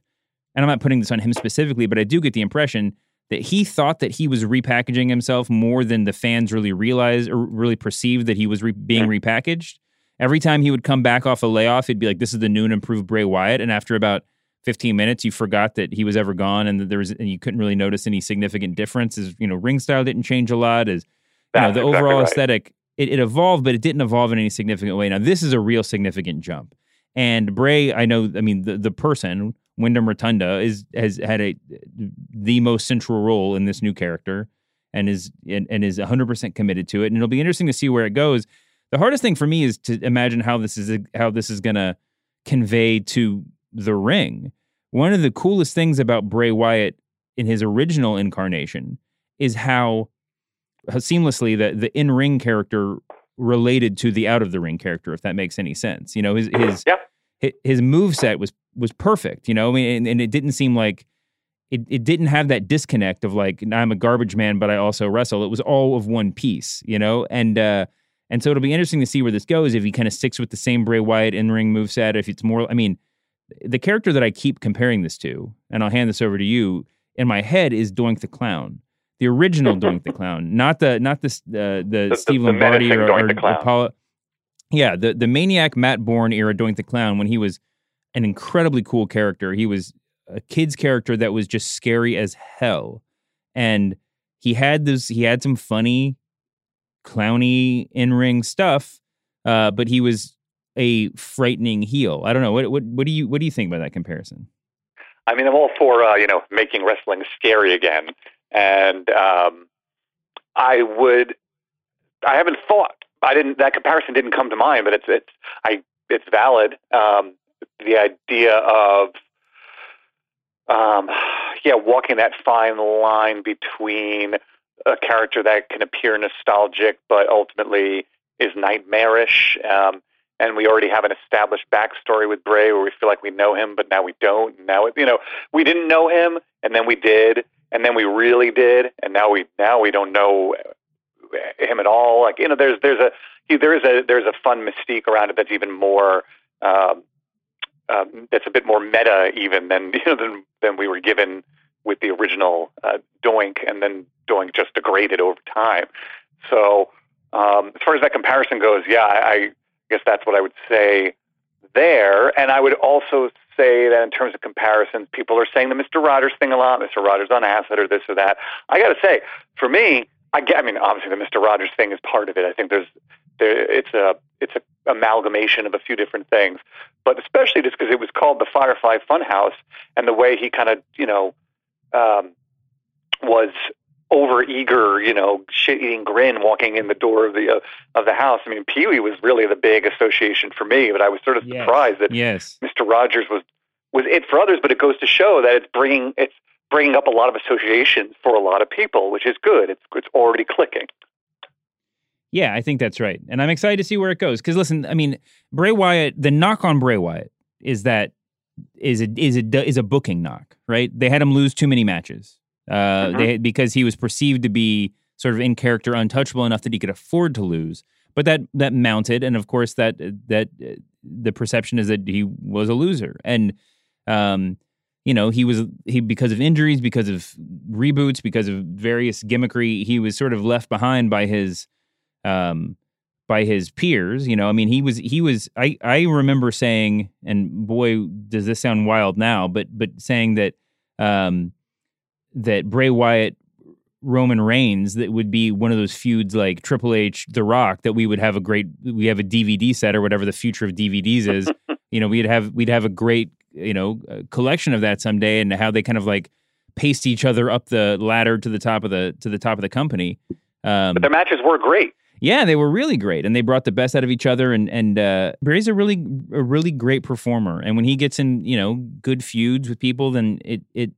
Speaker 15: and I'm not putting this on him specifically, but I do get the impression that he thought that he was repackaging himself more than the fans really realized or really perceived that he was re- being repackaged. Every time he would come back off a layoff, he'd be like, "This is the new and improved Bray Wyatt," and after about 15 minutes, you forgot that he was ever gone, and that there was, and you couldn't really notice any significant differences. You know, ring style didn't change a lot. As you know, the
Speaker 16: exactly
Speaker 15: overall
Speaker 16: right.
Speaker 15: aesthetic, it, it evolved, but it didn't evolve in any significant way. Now, this is a real significant jump. And Bray, I know, I mean, the, the person, Wyndham Rotunda, is has had a the most central role in this new character and is and, and is 100% committed to it. And it'll be interesting to see where it goes. The hardest thing for me is to imagine how this is how this is going to convey to the ring. One of the coolest things about Bray Wyatt in his original incarnation is how, how seamlessly the the in ring character related to the out of the ring character, if that makes any sense. You know, his his
Speaker 16: Yeah.
Speaker 15: his, his move set was was perfect. You know, I mean, and, and it didn't seem like it it didn't have that disconnect of like I'm a garbage man, but I also wrestle. It was all of one piece. You know, and uh, and so it'll be interesting to see where this goes if he kind of sticks with the same Bray Wyatt in ring move set. If it's more, I mean, the character that I keep comparing this to, and I'll hand this over to you. In my head is Doink the Clown, the original [laughs] Doink the Clown, not the not the uh, the,
Speaker 16: the-
Speaker 15: Steve
Speaker 16: the
Speaker 15: Lombardi
Speaker 16: menacing
Speaker 15: or, or
Speaker 16: the
Speaker 15: Apollo. Yeah, the the maniac Matt Borne era Doink the Clown when he was an incredibly cool character. He was a kid's character that was just scary as hell, and he had this. He had some funny, clowny in ring stuff, uh, but he was a frightening heel. I don't know what what what do you what do you think about that comparison?
Speaker 16: I mean, I'm all for uh, you know making wrestling scary again, and um, I would. I haven't thought. I didn't. That comparison didn't come to mind, but it's it's I it's valid. Um, the idea of um, yeah, walking that fine line between a character that can appear nostalgic but ultimately is nightmarish. Um, and we already have an established backstory with Bray where we feel like we know him, but now we don't. Now, you know, we didn't know him, and then we did, and then we really did, and now we now we don't know him at all. Like you know, there's there's a there is a there's a fun mystique around it that's even more um, um, that's a bit more meta even than [laughs] you know than than we were given with the original uh, Doink, and then Doink just degraded over time. So um, as far as that comparison goes, yeah, I, I guess that's what I would say there. And I would also say that in terms of comparisons, people are saying the Mr. Rogers thing a lot. Mr. Rogers on acid or this or that. I got to say, for me, I, get, I mean, obviously the Mr. Rogers thing is part of it. I think there's there, it's a it's a amalgamation of a few different things, but especially just because it was called the Firefly Funhouse and the way he kind of you know um, was over eager, you know, shit eating grin walking in the door of the uh, of the house. I mean, Pee Wee was really the big association for me, but I was sort of
Speaker 15: Yes.
Speaker 16: surprised that
Speaker 15: Yes.
Speaker 16: Mr. Rogers was was it for others. But it goes to show that it's bringing it's bringing up a lot of associations for a lot of people, which is good. It's it's already clicking.
Speaker 15: Yeah, I think that's right. And I'm excited to see where it goes. Because listen, I mean, Bray Wyatt, the knock on Bray Wyatt is that is a is a is a booking knock, right? They had him lose too many matches. Uh they because he was perceived to be sort of in character untouchable enough that he could afford to lose. But that that mounted and of course that that uh, the perception is that he was a loser. And um you know, he was he because of injuries, because of reboots, because of various gimmickry, he was sort of left behind by his um by his peers you know i mean he was he was i i remember saying and boy does this sound wild now but but saying that um that bray wyatt roman reigns that would be one of those feuds like triple h the rock that we would have a great we have a dvd set or whatever the future of dvds is [laughs] you know we'd have we'd have a great you know uh, collection of that someday and how they kind of like paste each other up the ladder to the top of the to the top of the company um
Speaker 16: But their matches were great.
Speaker 15: yeah, they were really great, and they brought the best out of each other. And and uh, Bray's a really a really great performer, and when he gets in, you know, good feuds with people, then it it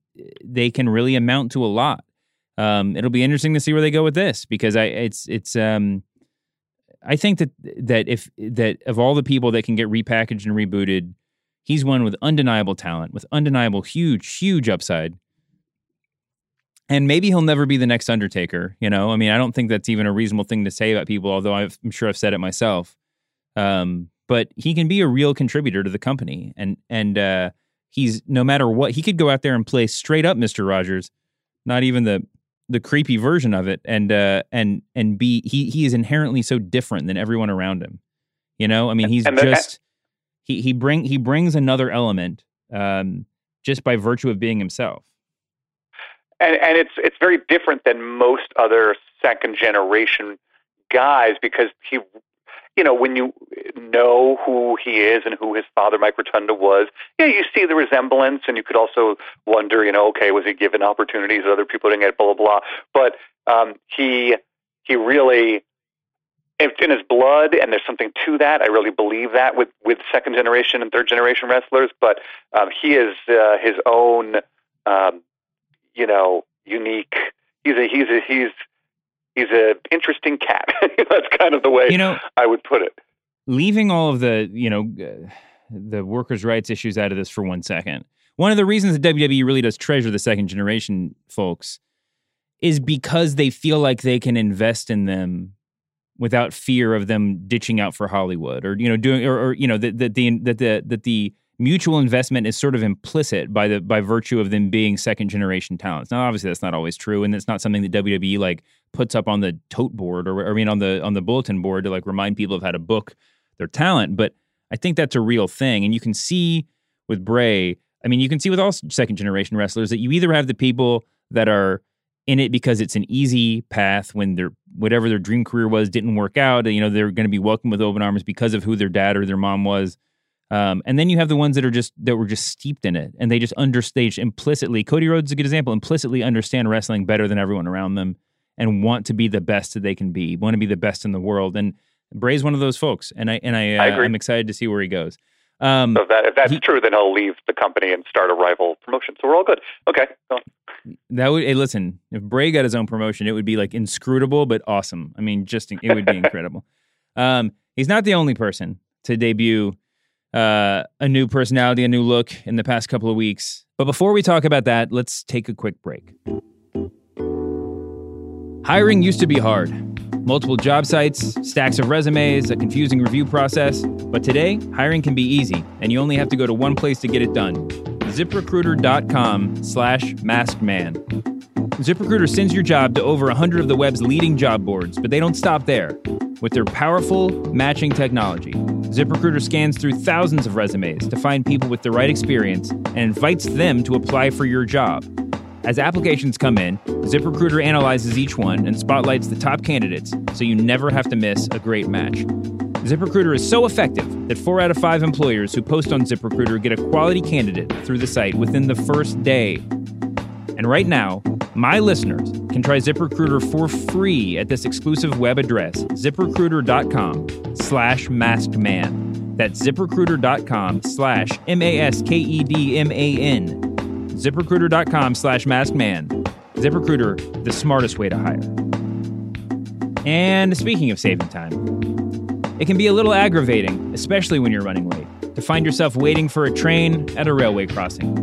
Speaker 15: they can really amount to a lot. Um, it'll be interesting to see where they go with this because I it's it's um, I think that that if that of all the people that can get repackaged and rebooted, he's one with undeniable talent, with undeniable huge huge upside and maybe he'll never be the next Undertaker. You know, I mean, I don't think that's even a reasonable thing to say about people, although I've, I'm sure I've said it myself. Um, but he can be a real contributor to the company, and and uh, he's no matter what he could go out there and play straight up Mister Rogers, not even the the creepy version of it, and uh, and and B, he he is inherently so different than everyone around him. You know, I mean, he's
Speaker 16: And the-
Speaker 15: just he he bring he brings another element um, just by virtue of being himself.
Speaker 16: and and it's it's very different than most other second generation guys because he you know when you know who he is and who his father Mike Rotunda was yeah you see the resemblance and you could also wonder you know okay was he given opportunities that other people didn't get blah blah blah but um he he really it's in his blood and there's something to that I really believe that with with second generation and third generation wrestlers but um he is uh, his own um you know, unique. He's a he's a he's he's a interesting cat. [laughs] That's kind of the way
Speaker 15: You know,
Speaker 16: I would put it.
Speaker 15: leaving all of the you know uh, the workers' rights issues out of this for one second. One of the reasons that WWE really does treasure the second generation folks is because they feel like they can invest in them without fear of them ditching out for Hollywood or you know doing or, or you know that that the that the that the mutual investment is sort of implicit by the by virtue of them being second generation talents. Now obviously that's not always true and it's not something that WWE like puts up on the tote board or, I mean on the on the bulletin board to like remind people of how to book their talent, but I think that's a real thing and you can see with Bray, I mean you can see with all second generation wrestlers that you either have the people that are in it because it's an easy path when their whatever their dream career was didn't work out. You know, they're going to be welcomed with open arms because of who their dad or their mom was. Um, and then you have the ones that are just that were just steeped in it and they just understage implicitly. Cody Rhodes is a good example. Implicitly understand wrestling better than everyone around them and want to be the best that they can be. Want to be the best in the world. And Bray's one of those folks. And I and I, uh,
Speaker 16: I agree.
Speaker 15: I'm excited to see where he goes. Um,
Speaker 16: So if, that, if that's
Speaker 15: he-
Speaker 16: true, then he'll leave the company and start a rival promotion. So we're all good. Okay. go.
Speaker 15: That would hey, listen. If Bray got his own promotion, it would be like inscrutable but awesome. I mean, just it would be [laughs] incredible. Um, he's not the only person to debut uh, a new personality, a new look in the past couple of weeks. But before we talk about that, let's take a quick break. Hiring used to be hard. Multiple job sites, stacks of resumes, a confusing review process. But today, hiring can be easy, and you only have to go to one place to get it done. ZipRecruiter.com slash maskedman. ZipRecruiter sends your job to over 100 of the web's leading job boards, but they don't stop there. With their powerful matching technology, ZipRecruiter scans through thousands of resumes to find people with the right experience and invites them to apply for your job. As applications come in, ZipRecruiter analyzes each one and spotlights the top candidates so you never have to miss a great match. ZipRecruiter is so effective that four out of five employers who post on ZipRecruiter get a quality candidate through the site within the first day. And right now, my listeners can try ZipRecruiter for free at this exclusive web address, ziprecruiter.com slash maskedman. That's ziprecruiter.com slash M-A-S-K-E-D-M-A-N. ZipRecruiter.com slash maskedman. ZipRecruiter, the smartest way to hire. And speaking of saving time, it can be a little aggravating, especially when you're running late, to find yourself waiting for a train at a railway crossing.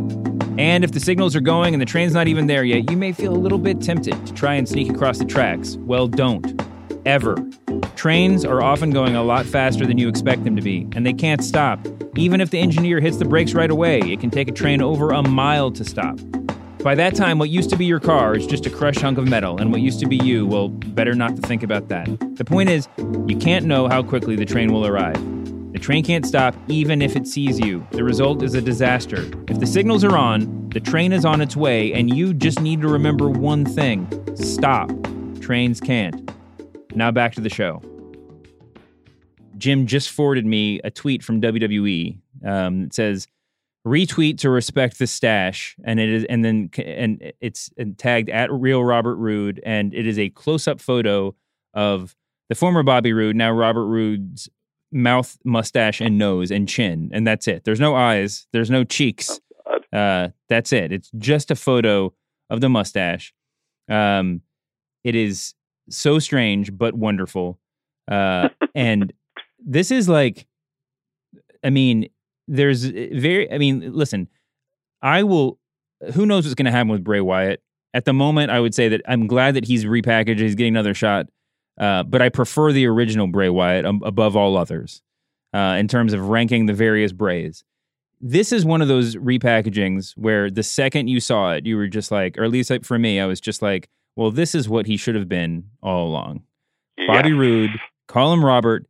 Speaker 15: And if the signals are going and the train's not even there yet, you may feel a little bit tempted to try and sneak across the tracks. Well, don't. Ever. Trains are often going a lot faster than you expect them to be, and they can't stop. Even if the engineer hits the brakes right away, it can take a train over a mile to stop. By that time, what used to be your car is just a crushed hunk of metal, and what used to be you, well, better not to think about that. The point is, you can't know how quickly the train will arrive. The train can't stop even if it sees you. The result is a disaster. If the signals are on, the train is on its way, and you just need to remember one thing stop. Trains can't. Now back to the show. Jim just forwarded me a tweet from WWE um, that says, retweet to respect the stash and it is and then and it's tagged at real robert roode and it is a close-up photo of the former bobby roode now robert roode's mouth mustache and nose and chin and that's it. There's no eyes there's no cheeks. Uh, that's it. It's just a photo of the mustache. Um, it is so strange but wonderful uh, [laughs] and this is like i mean there's very i mean listen i will who knows what's going to happen with bray wyatt. At the moment i would say that i'm glad that he's repackaged he's getting another shot uh, but i prefer the original bray wyatt um, above all others uh, in terms of ranking the various brays. This is one of those repackagings where the second you saw it, you were just like, or at least like for me, I was just like, well, this is what he should have been all along.
Speaker 16: Yeah.
Speaker 15: Bobby Roode, call him Robert,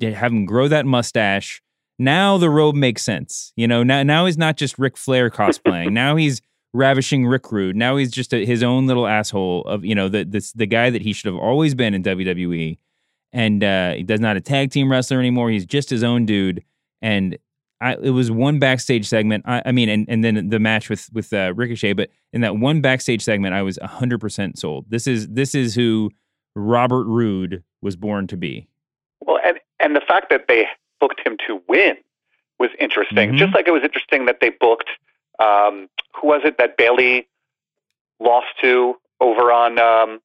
Speaker 15: have him grow that mustache. Now the robe makes sense. You know, now now he's not just Ric Flair cosplaying. [laughs] now he's ravishing Rick Rude. Now he's just a, his own little asshole of you know the this the guy that he should have always been in WWE, and uh, he does not a tag team wrestler anymore. He's just his own dude, and I, it was one backstage segment. I, I, mean, and, and then the match with with uh, Ricochet. But in that one backstage segment, I was hundred percent sold. This is this is who Robert Roode was born to be.
Speaker 16: Well, and and the fact that they booked him to win was interesting.
Speaker 15: Mm-hmm.
Speaker 16: Just like it was interesting that they booked um, who was it that Bayley lost to over on um,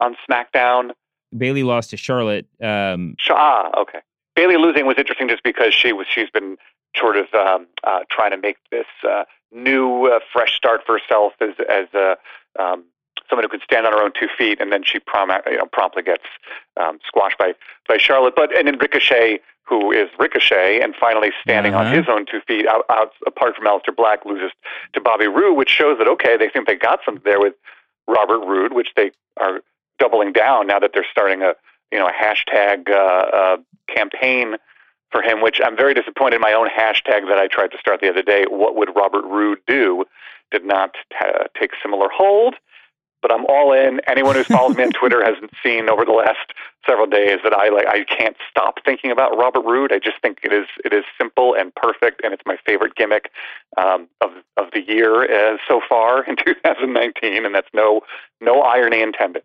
Speaker 16: on SmackDown?
Speaker 15: Bayley lost to Charlotte. Um,
Speaker 16: ah, okay. Bayley losing was interesting just because she was she's been sort of um, uh, trying to make this uh, new, uh, fresh start for herself as as a um, someone who can stand on her own two feet, and then she prom- you know, promptly gets um, squashed by by Charlotte. But and then Ricochet, who is Ricochet, and finally standing
Speaker 15: uh-huh.
Speaker 16: on his own two feet, out, out apart from Aleister Black, loses to Bobby Roode, which shows that okay, they think they got something there with Robert Roode, which they are doubling down now that they're starting a you know a hashtag uh, uh, campaign for him, which I'm very disappointed. My own hashtag that I tried to start the other day, what would Robert Roode do, did not uh, take similar hold but I'm all in. Anyone who's followed me on [laughs] Twitter hasn't seen over the last several days that I like. I can't stop thinking about Robert Roode. I just think it is it is simple and perfect, and it's my favorite gimmick um, of of the year uh, so far in [laughs] 2019, and that's no no irony intended.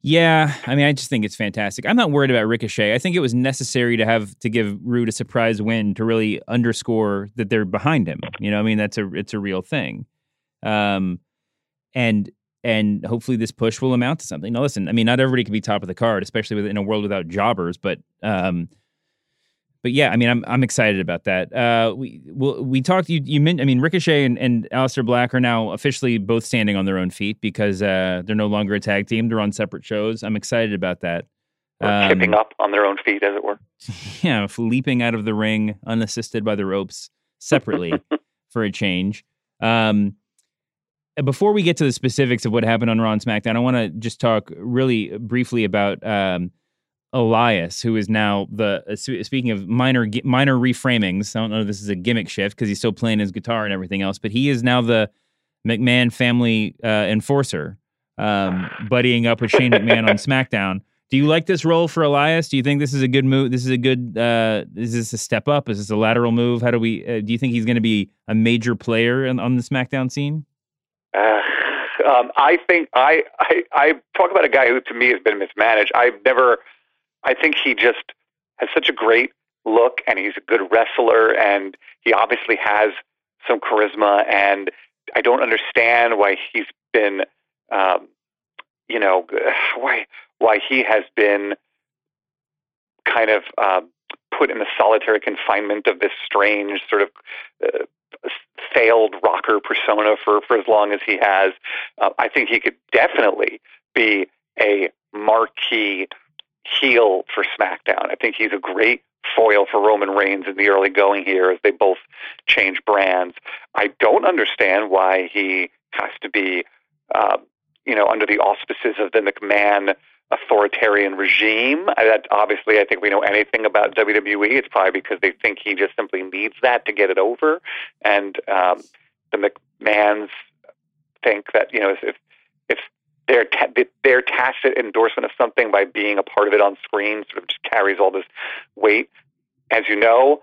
Speaker 15: Yeah, I mean, I just think it's fantastic. I'm not worried about Ricochet. I think it was necessary to have to give Roode a surprise win to really underscore that they're behind him. You know, I mean, that's a it's a real thing. Um, and and hopefully this push will amount to something. Now, listen, I mean, not everybody can be top of the card, especially with, in a world without jobbers. But, um, but yeah, I mean, I'm I'm excited about that. Uh, we we, we talked. You you meant, I mean, Ricochet and, and Aleister Black are now officially both standing on their own feet because uh, they're no longer a tag team. They're on separate shows. I'm excited about that.
Speaker 16: Um, up on their own feet, as it were. [laughs]
Speaker 15: Yeah, leaping out of the ring unassisted by the ropes separately [laughs] for a change. Um, before we get to the specifics of what happened on Raw and SmackDown, I want to just talk really briefly about um, Elias, who is now the uh, speaking of minor minor reframings. I don't know if this is a gimmick shift because he's still playing his guitar and everything else, but he is now the McMahon family uh, enforcer, um, buddying up with Shane McMahon on SmackDown. Do you like this role for Elias? Do you think this is a good move? This is a good. Uh, is this a step up? Is this a lateral move? How do we? Uh, do you think he's going to be a major player in, on the SmackDown scene?
Speaker 16: Uh, um, I think I, I I talk about a guy who to me has been mismanaged. I've never. I think he just has such a great look, and he's a good wrestler, and he obviously has some charisma. And I don't understand why he's been, um, you know, [sighs] why why he has been kind of uh, put in the solitary confinement of this strange sort of uh, failed rocker persona for, for as long as he has. Uh, I think he could definitely be a marquee heel for SmackDown. I think he's a great foil for Roman Reigns in the early going here as they both change brands. I don't understand why he has to be, uh, you know, under the auspices of the McMahon authoritarian regime. That obviously, I think we know anything about WWE. It's probably because they think he just simply needs that to get it over, and um, the McMahons think that you know if if their ta- their tacit endorsement of something by being a part of it on screen sort of just carries all this weight. As you know,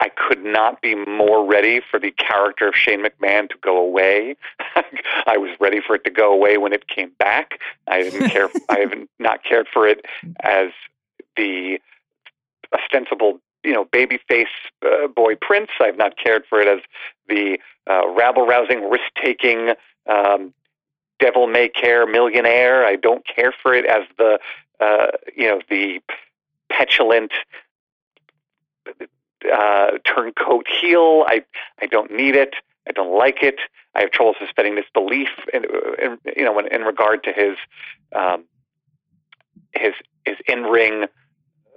Speaker 16: I could not be more ready for the character of Shane McMahon to go away. [laughs] I was ready for it to go away when it came back. I didn't [laughs] care. I haven't not cared for it as the ostensible, you know, babyface uh, boy prince. I've not cared for it as the uh, rabble-rousing, risk-taking, um, devil may care millionaire. I don't care for it as the, uh, you know, the petulant uh, turncoat heel. I I don't need it. I don't like it. I have trouble suspending disbelief in, in you know in, in regard to his um, his his in ring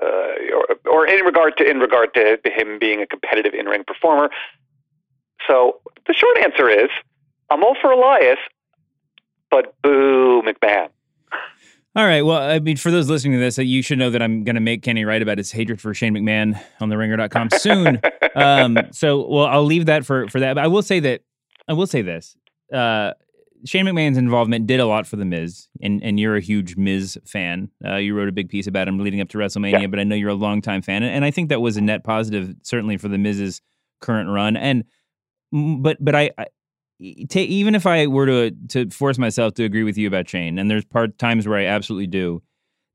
Speaker 16: uh, or, or in regard to in regard to him being a competitive in ring performer. So the short answer is I'm all for Elias, but boo McMahon.
Speaker 15: All right. Well, I mean, for those listening to this, uh, you should know that I'm going to make Kenny write about his hatred for Shane McMahon on TheRinger.com [laughs] soon. um, so, well, I'll leave that for for that. But I will say that I will say this: uh, Shane McMahon's involvement did a lot for the Miz, and and you're a huge Miz fan. Uh, you wrote a big piece about him leading up to WrestleMania,
Speaker 16: Yeah.
Speaker 15: but I know you're a longtime fan, and I think that was a net positive, certainly for the Miz's current run. And but but I. I even if I were to to force myself to agree with you about Shane, and there's part times where I absolutely do,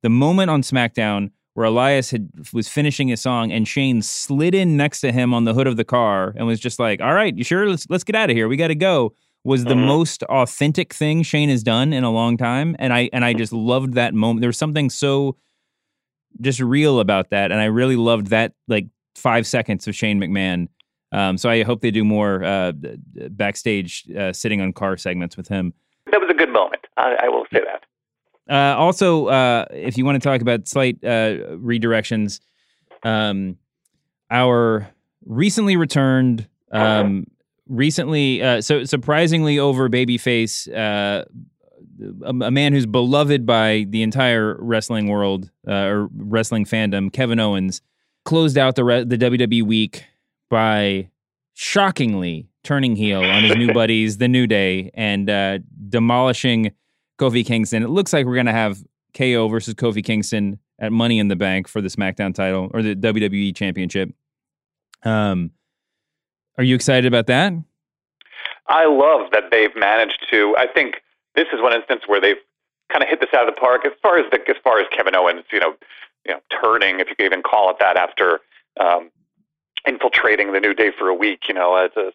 Speaker 15: the moment on SmackDown where Elias had was finishing his song and Shane slid in next to him on the hood of the car and was just like, "All right, you sure? Let's let's get out of here. We got to go." Was the
Speaker 16: Mhm.
Speaker 15: most authentic thing Shane has done in a long time, and I and I just loved that moment. There was something so just real about that, and I really loved that like five seconds of Shane McMahon. Um, so I hope they do more uh, backstage uh, sitting on car segments with him.
Speaker 16: That was a good moment. I, I will say that.
Speaker 15: Uh, also, uh, if you want to talk about slight uh, redirections, um, our recently returned, um, recently, uh, so surprisingly over babyface, uh, a, a man who's beloved by the entire wrestling world uh, or wrestling fandom, Kevin Owens, closed out the re- the WWE week by shockingly turning heel on his new [laughs] buddies, the New Day, and uh, demolishing Kofi Kingston. It looks like we're going to have KO versus Kofi Kingston at Money in the Bank for the SmackDown title or the WWE Championship. Um, are you excited about that?
Speaker 16: I love that they've managed to. I think this is one instance where they've kind of hit this out of the park as far as the, as far as Kevin Owens, you know, you know, turning, if you can even call it that, after um, infiltrating the New Day for a week. You know, it's a,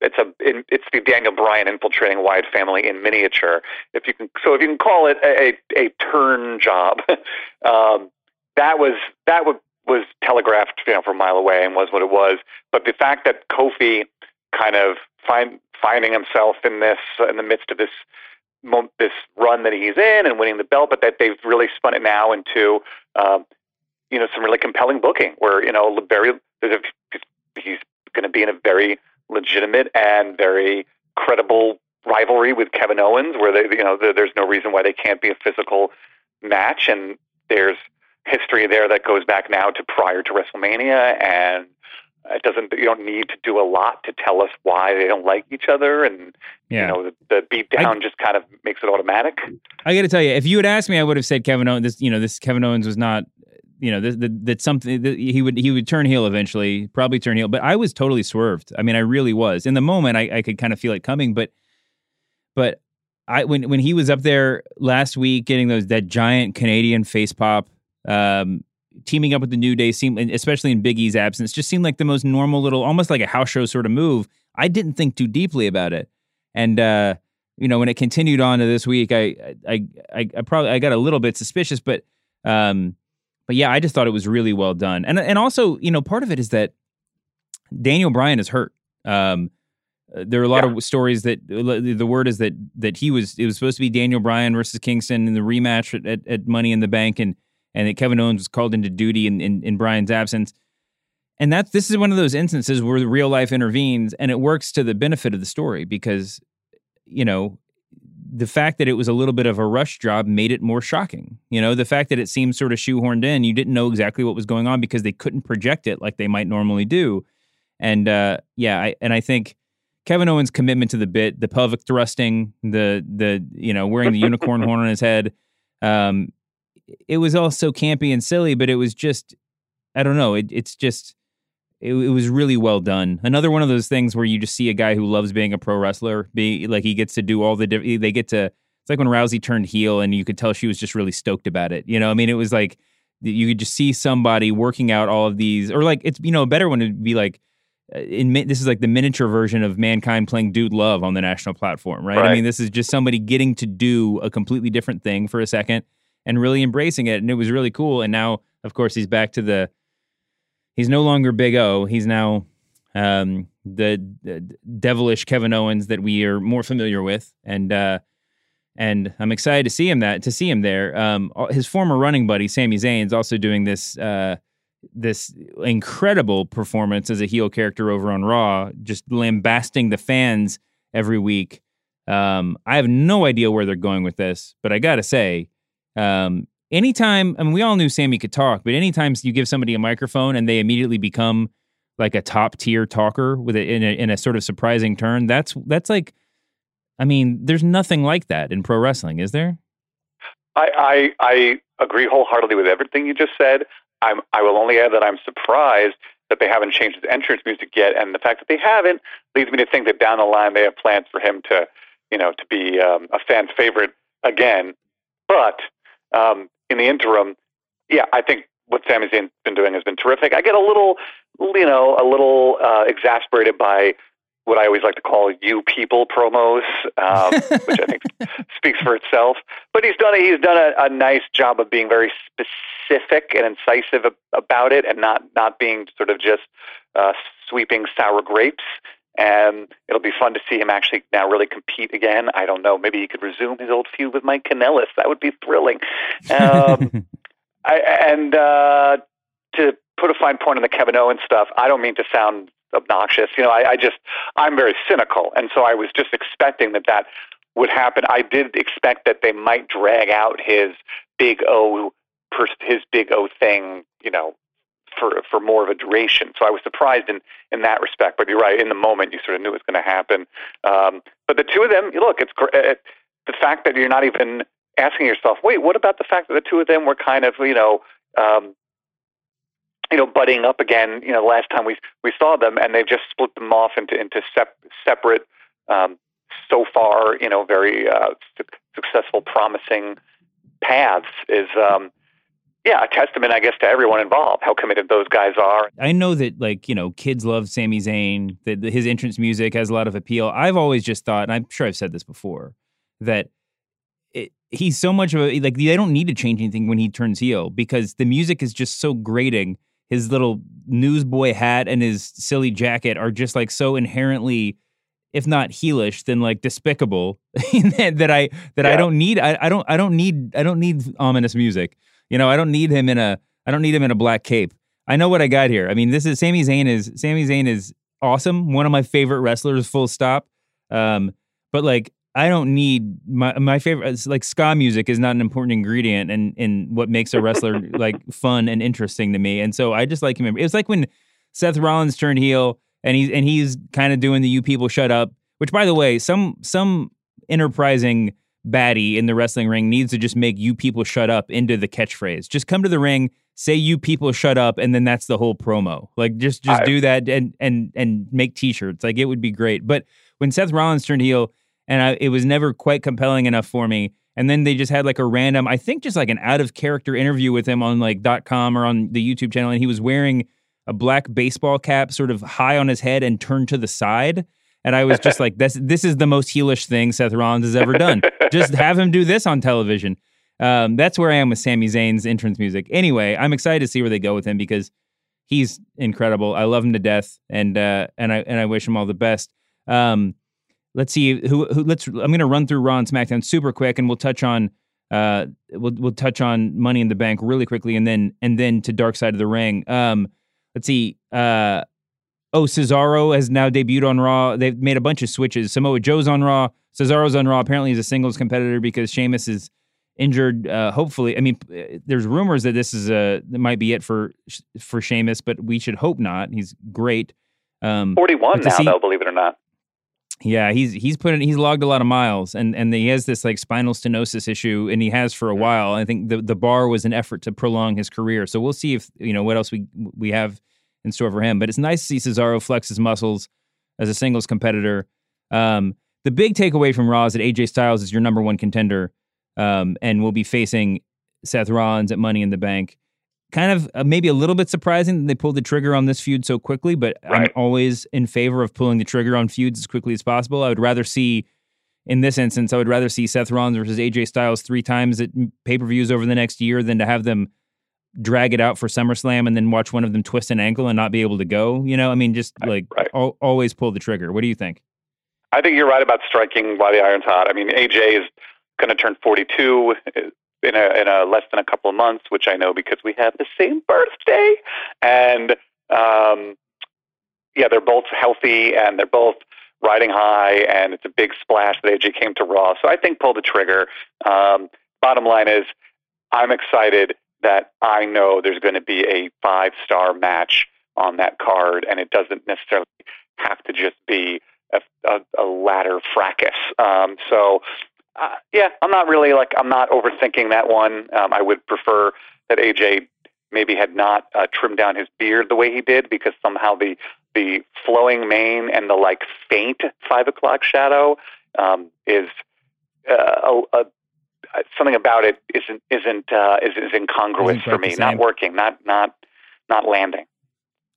Speaker 16: it's a it's the Daniel Bryan infiltrating Wyatt family in miniature. If you can, so if you can call it a a, a turn job, [laughs] um, that was that was was telegraphed, you know, from a mile away and was what it was. But the fact that Kofi kind of find finding himself in this in the midst of this this run that he's in and winning the belt, but that they've really spun it now into um, you know some really compelling booking where you know very there's a, he's going to be in a very legitimate and very credible rivalry with Kevin Owens, where they you know there's no reason why they can't be a physical match, and there's history there that goes back now to prior to WrestleMania, and it doesn't you don't need to do a lot to tell us why they don't like each other, and
Speaker 15: Yeah.
Speaker 16: you know the, the beat down just kind of makes it automatic.
Speaker 15: I got to tell you, if you had asked me, I would have said Kevin Owens. This, you know, this Kevin Owens was not, you know, that that something that he would he would turn heel eventually, probably turn heel. But I was totally swerved. I mean, I really was. In the moment, I, I could kind of feel it coming, but but I when when he was up there last week, getting those that giant Canadian face pop, um, teaming up with the New Day, seemed especially in Big E's absence, just seemed like the most normal little, almost like a house show sort of move. I didn't think too deeply about it, and. uh you know, when it continued on to this week, I, I, I, I probably I got a little bit suspicious, but, um, but yeah, I just thought it was really well done, and and also, you know, part of it is that Daniel Bryan is hurt. Um, uh, there are a lot of stories that the word is that that he was it was supposed to be Daniel Bryan versus Kingston in the rematch at, at, at Money in the Bank, and and that Kevin Owens was called into duty in, in, in Bryan's absence. And that's this is one of those instances where the real life intervenes, and it works to the benefit of the story because you know, the fact that it was a little bit of a rush job made it more shocking. You know, the fact that it seemed sort of shoehorned in, you didn't know exactly what was going on because they couldn't project it like they might normally do. And uh, yeah, I, and I think Kevin Owens' commitment to the bit, the pelvic thrusting, the the you know wearing the unicorn [laughs] horn on his head, um, it was all so campy and silly, but it was just, I don't know, it, it's just it, it was really well done. Another one of those things where you just see a guy who loves being a pro wrestler, be like he gets to do all the diff- they get to. It's like when Rousey turned heel, and you could tell she was just really stoked about it. You know, I mean, it was like you could just see somebody working out all of these, or like it's you know a better one would be like. uh, In this is like the miniature version of mankind playing Dude Love on the national platform, right? I mean, this is just somebody getting to do a completely different thing for a second and really embracing it, and it was really cool. And now, of course, he's back to the he's no longer Big O. He's now um, the, the devilish Kevin Owens that we are more familiar with. And uh, and I'm excited to see him that to see him there. Um, his former running buddy Sami is also doing this uh, this incredible performance as a heel character over on Raw, just lambasting the fans every week. Um, I have no idea where they're going with this, but I gotta say, um, anytime I mean, we all knew Sami could talk, but anytime you give somebody a microphone and they immediately become like a top tier talker with it in a, in a sort of surprising turn, that's that's like I mean, there's nothing like that in pro wrestling, is there?
Speaker 16: I, I, I agree wholeheartedly with everything you just said. I'm, I will only add that I'm surprised that they haven't changed his entrance music yet, and the fact that they haven't leads me to think that down the line they have plans for him to, you know, to be um, a fan favorite again. But um, in the interim, yeah, I think what Sami Zayn's been doing has been terrific. I get a little, you know, a little uh, exasperated by what I always like to call "you people" promos, um, [laughs] which I think speaks for itself. But he's done a, he's done a, a nice job of being very specific and incisive about it, and not not being sort of just uh, sweeping sour grapes. And it'll be fun to see him actually now really compete again. I don't know. Maybe he could resume his old feud with Mike Kanellis. That would be thrilling. Um, [laughs] I, and uh, to put a fine point on the Kevin Owens stuff, I don't mean to sound obnoxious. You know, I, I just I'm very cynical, and so I was just expecting that that would happen. I did expect that they might drag out his big O, his big O thing. You know, for for more of a duration. So I was surprised in in that respect. But you're right. In the moment, you sort of knew it was going to happen. Um, but the two of them, look, it's it, the fact that you're not even asking yourself, wait, what about the fact that the two of them were kind of, you know, um, you know, budding up again. You know, last time we we saw them, and they've just split them off into into sep- separate, um, so far, you know, very uh, su- successful, promising paths. Is um, yeah, a testament, I guess, to everyone involved, how committed those guys are.
Speaker 15: I know that, like, you know, kids love Sami Zayn, that his entrance music has a lot of appeal. I've always just thought, and I'm sure I've said this before, that it, he's so much of a, like, they don't need to change anything when he turns heel because the music is just so grating his little newsboy hat and his silly jacket are just like so inherently if not heelish then like despicable [laughs] that I that yeah. I don't need I, I don't I don't need I don't need ominous music. You know, I don't need him in a I don't need him in a black cape. I know what I got here. I mean, this is Sami Zayn is Sami Zayn is awesome, one of my favorite wrestlers full stop. Um but like I don't need my my favorite like ska music is not an important ingredient in, in what makes a wrestler [laughs] like fun and interesting to me. And so I just like him. It was like when Seth Rollins turned heel and he's and he's kind of doing the you people shut up, which by the way, some some enterprising baddie in the wrestling ring needs to just make you people shut up into the catchphrase. Just come to the ring, say you people shut up and then that's the whole promo. Like just just I, do that and and and make t-shirts. Like it would be great. But when Seth Rollins turned heel, and I, it was never quite compelling enough for me. And then they just had like a random, I think just like an out of character interview with him on like .dot .com or on the YouTube channel, and he was wearing a black baseball cap, sort of high on his head and turned to the side. And I was just like, this this is the most heelish thing Seth Rollins has ever done. just [laughs] have him do this on television. Um, that's where I am with Sami Zayn's entrance music. Anyway, I'm excited to see where they go with him because he's incredible. I love him to death, and uh, and I and I wish him all the best. Um, let's see who, who let's I'm going to run through Raw and SmackDown super quick and we'll touch on uh we'll we'll touch on Money in the Bank really quickly and then and then to Dark Side of the Ring. Um let's see uh oh Cesaro has now debuted on Raw. They've made a bunch of switches. Samoa Joe's on Raw, Cesaro's on Raw. Apparently he's a singles competitor because Sheamus is injured uh hopefully. I mean there's rumors that this is a that might be it for for Sheamus, but we should hope not. He's great.
Speaker 16: Um 41 now see, though, believe it or not.
Speaker 15: Yeah, he's he's put in, he's logged a lot of miles, and and he has this like spinal stenosis issue, and he has for a while. I think the the bar was an effort to prolong his career. So we'll see if you know what else we we have in store for him. But it's nice to see Cesaro flex his muscles as a singles competitor. Um, the big takeaway from Raw is that AJ Styles is your number one contender, um, and will be facing Seth Rollins at Money in the Bank kind of uh, maybe a little bit surprising that they pulled the trigger on this feud so quickly, but right. I'm always in favor of pulling the trigger on feuds as quickly as possible. I would rather see, in this instance, I would rather see Seth Rollins versus AJ Styles three times at pay per views over the next year than to have them drag it out for SummerSlam and then watch one of them twist an ankle and not be able to go. You know, I mean, just like right. al- always pull the trigger. What do you think?
Speaker 16: I think you're right about striking while the iron's hot. I mean, AJ is going to turn 42 in a in a less than a couple of months, which I know because we have the same birthday. And um, yeah, they're both healthy and they're both riding high, and it's a big splash that AJ came to Raw. So I think pull the trigger. Um, bottom line is, I'm excited that I know there's going to be a five star match on that card, and it doesn't necessarily have to just be a, a, a ladder fracas. Um, so, uh, yeah, I'm not really like I'm not overthinking that one. Um, I would prefer that AJ maybe had not uh, trimmed down his beard the way he did because somehow the the flowing mane and the like faint five o'clock shadow um, is uh, a, a, something about it isn't isn't uh, is, is incongruous
Speaker 15: Isn't
Speaker 16: for me. Not working. Not not not landing.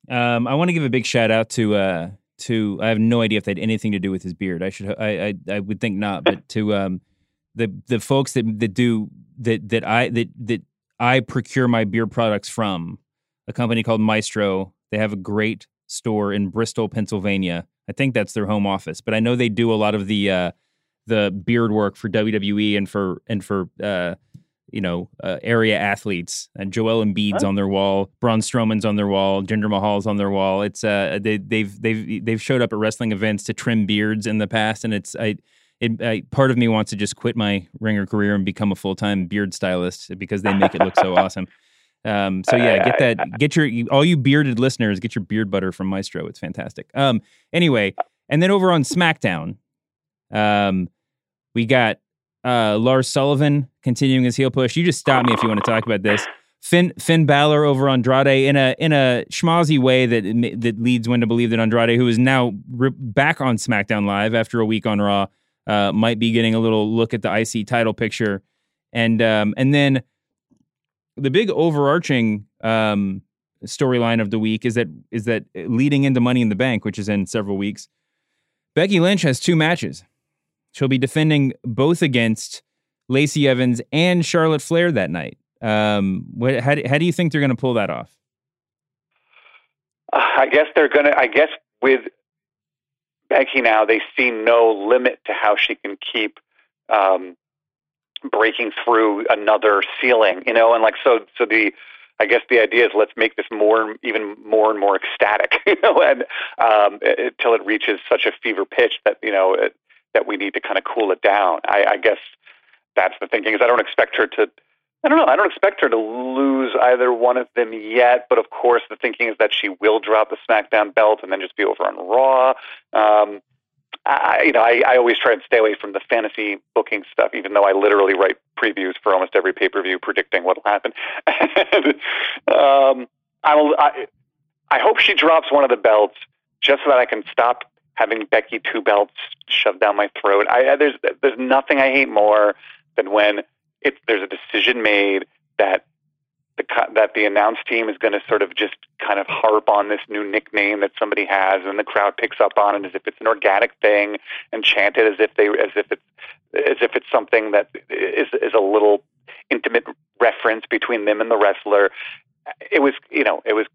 Speaker 15: Um, I want to give a big shout out to uh, to I have no idea if that had anything to do with his beard. I should I I, I would think not, but to um, the the folks that that do that that I that that I procure my beard products from a company called Maestro. They have a great store in Bristol, Pennsylvania. I think that's their home office, but I know they do a lot of the uh, the beard work for WWE and for and for uh, you know uh, area athletes. And Joel Embiid's on their wall, Braun Strowman's on their wall, Jinder Mahal's on their wall. It's uh they they've they've they've showed up at wrestling events to trim beards in the past, and it's I. It, I, part of me wants to just quit my ringer career and become a full time beard stylist because they make it look so awesome. Um, so yeah, get that. Get your all you bearded listeners, get your beard butter from Maestro. It's fantastic. Um, anyway, and then over on SmackDown, um, we got uh, Lars Sullivan continuing his heel push. You just stop me if you want to talk about this. Finn Finn Balor over Andrade in a in a schmozzy way that that leads one to believe that Andrade, who is now re- back on SmackDown Live after a week on Raw, uh, might be getting a little look at the IC title picture, and um, and then the big overarching um, storyline of the week is that is that leading into Money in the Bank, which is in several weeks. Becky Lynch has two matches. She'll be defending both against Lacey Evans and Charlotte Flair that night. Um, what, how, do- how do you think they're going to pull that off?
Speaker 16: Uh, I guess they're gonna. I guess with Becky now, they see no limit to how she can keep um, breaking through another ceiling. You know, and like so. So the. I guess the idea is let's make this more, even more and more ecstatic, [laughs] you know, and um, until it reaches such a fever pitch that you know it, that we need to kind of cool it down. I, I guess that's the thinking. Is I don't expect her to. I don't know. I don't expect her to lose either one of them yet. But of course, the thinking is that she will drop the SmackDown belt and then just be over on Raw. Um, I, you know, I, I always try and stay away from the fantasy booking stuff, even though I literally write previews for almost every pay per view predicting what'll happen. [laughs] and, um, I'll, I, I hope she drops one of the belts just so that I can stop having Becky two belts shoved down my throat. I, there's there's nothing I hate more than when it's there's a decision made that the that the announce team is going to sort of just kind of harp on this new nickname that somebody has, and the crowd picks up on it as if it's an organic thing, and chant it as if they as if it's as if it's something that is is a little intimate reference between them and the wrestler. It was you know it was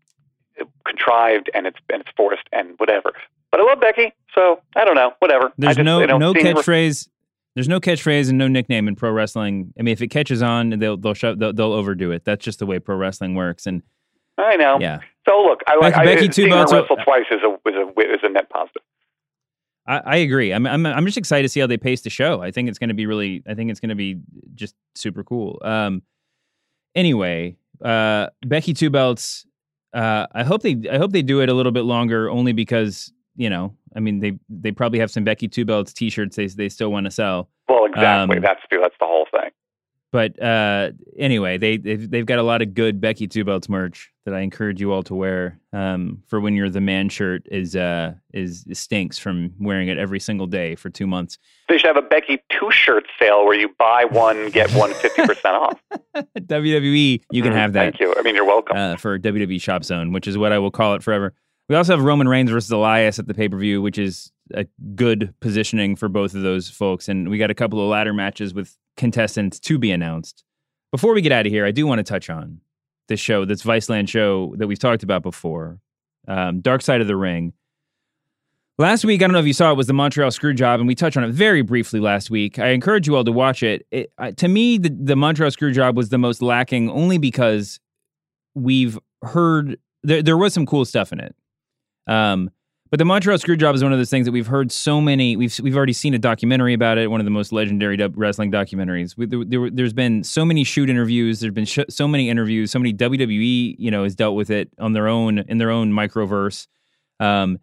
Speaker 16: contrived and it's and it's forced and whatever. But I love Becky, so I don't know, whatever.
Speaker 15: There's
Speaker 16: just,
Speaker 15: no no catchphrase. There's no catchphrase and no nickname in pro wrestling. I mean, if it catches on, they'll they'll shove, they'll, they'll overdo it. That's just the way pro wrestling works. And
Speaker 16: I know.
Speaker 15: yeah,
Speaker 16: So look, I like
Speaker 15: Becky-
Speaker 16: I,
Speaker 15: Becky two
Speaker 16: seeing her
Speaker 15: belts are-
Speaker 16: wrestle twice is a is a is a net positive.
Speaker 15: I, I agree. I'm, I'm I'm just excited to see how they pace the show. I think it's going to be really. I think it's going to be just super cool. Um. Anyway, uh, Becky two belts. Uh, I hope they I hope they do it a little bit longer, only because you know. I mean, they they probably have some Becky two belts T-shirts they they still want to sell.
Speaker 16: Well, exactly.
Speaker 15: Um,
Speaker 16: that's the that's the whole thing.
Speaker 15: But uh, anyway, they they've, they've got a lot of good Becky Two Belts merch that I encourage you all to wear um, for when your the man shirt is uh, is stinks from wearing it every single day for two months.
Speaker 16: They should have a Becky two shirt sale where you buy one get one fifty percent off. [laughs]
Speaker 15: WWE, you can
Speaker 16: Mhm,
Speaker 15: have that.
Speaker 16: Thank you. I mean, you're welcome.
Speaker 15: uh, for WWE Shop Zone, which is what I will call it forever. We also have Roman Reigns versus Elias at the pay per view, which is a good positioning for both of those folks. And we got a couple of ladder matches with contestants to be announced. Before we get out of here, I do want to touch on this show, this Viceland show that we've talked about before, um, Dark Side of the Ring. Last week, I don't know if you saw it, was the Montreal Screwjob, and we touched on it very briefly last week. I encourage you all to watch it. it I, to me, the, the Montreal Screwjob was the most lacking only because we've heard there, there was some cool stuff in it. Um, but the Montreal Screwjob is one of those things that we've heard so many. We've we've already seen a documentary about it, one of the most legendary wrestling documentaries. We, there, has been so many shoot interviews. There's been sh- so many interviews. So many WWE, you know, has dealt with it on their own in their own microverse. Um,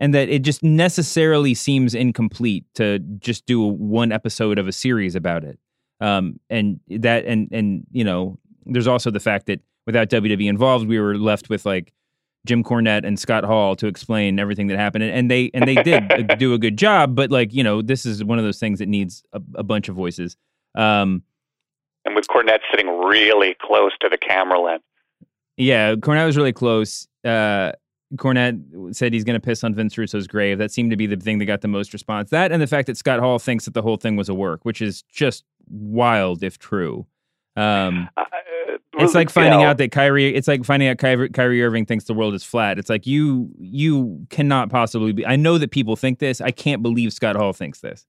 Speaker 15: and that it just necessarily seems incomplete to just do one episode of a series about it. Um, and that and and you know, there's also the fact that without WWE involved, we were left with like Jim Cornette and Scott Hall to explain everything that happened, and they and they did [laughs] do a good job. But like you know, this is one of those things that needs a, a bunch of voices. Um,
Speaker 16: and with Cornette sitting really close to the camera lens.
Speaker 15: Yeah, Cornette was really close. Uh, Cornette said he's going to piss on Vince Russo's grave. That seemed to be the thing that got the most response. That and the fact that Scott Hall thinks that the whole thing was a work, which is just wild if true. Um, uh, it's like finding out that Kyrie. It's like finding out Kyrie, Kyrie Irving thinks the world is flat. It's like you you cannot possibly be. I know that people think this. I can't believe Scott Hall thinks this.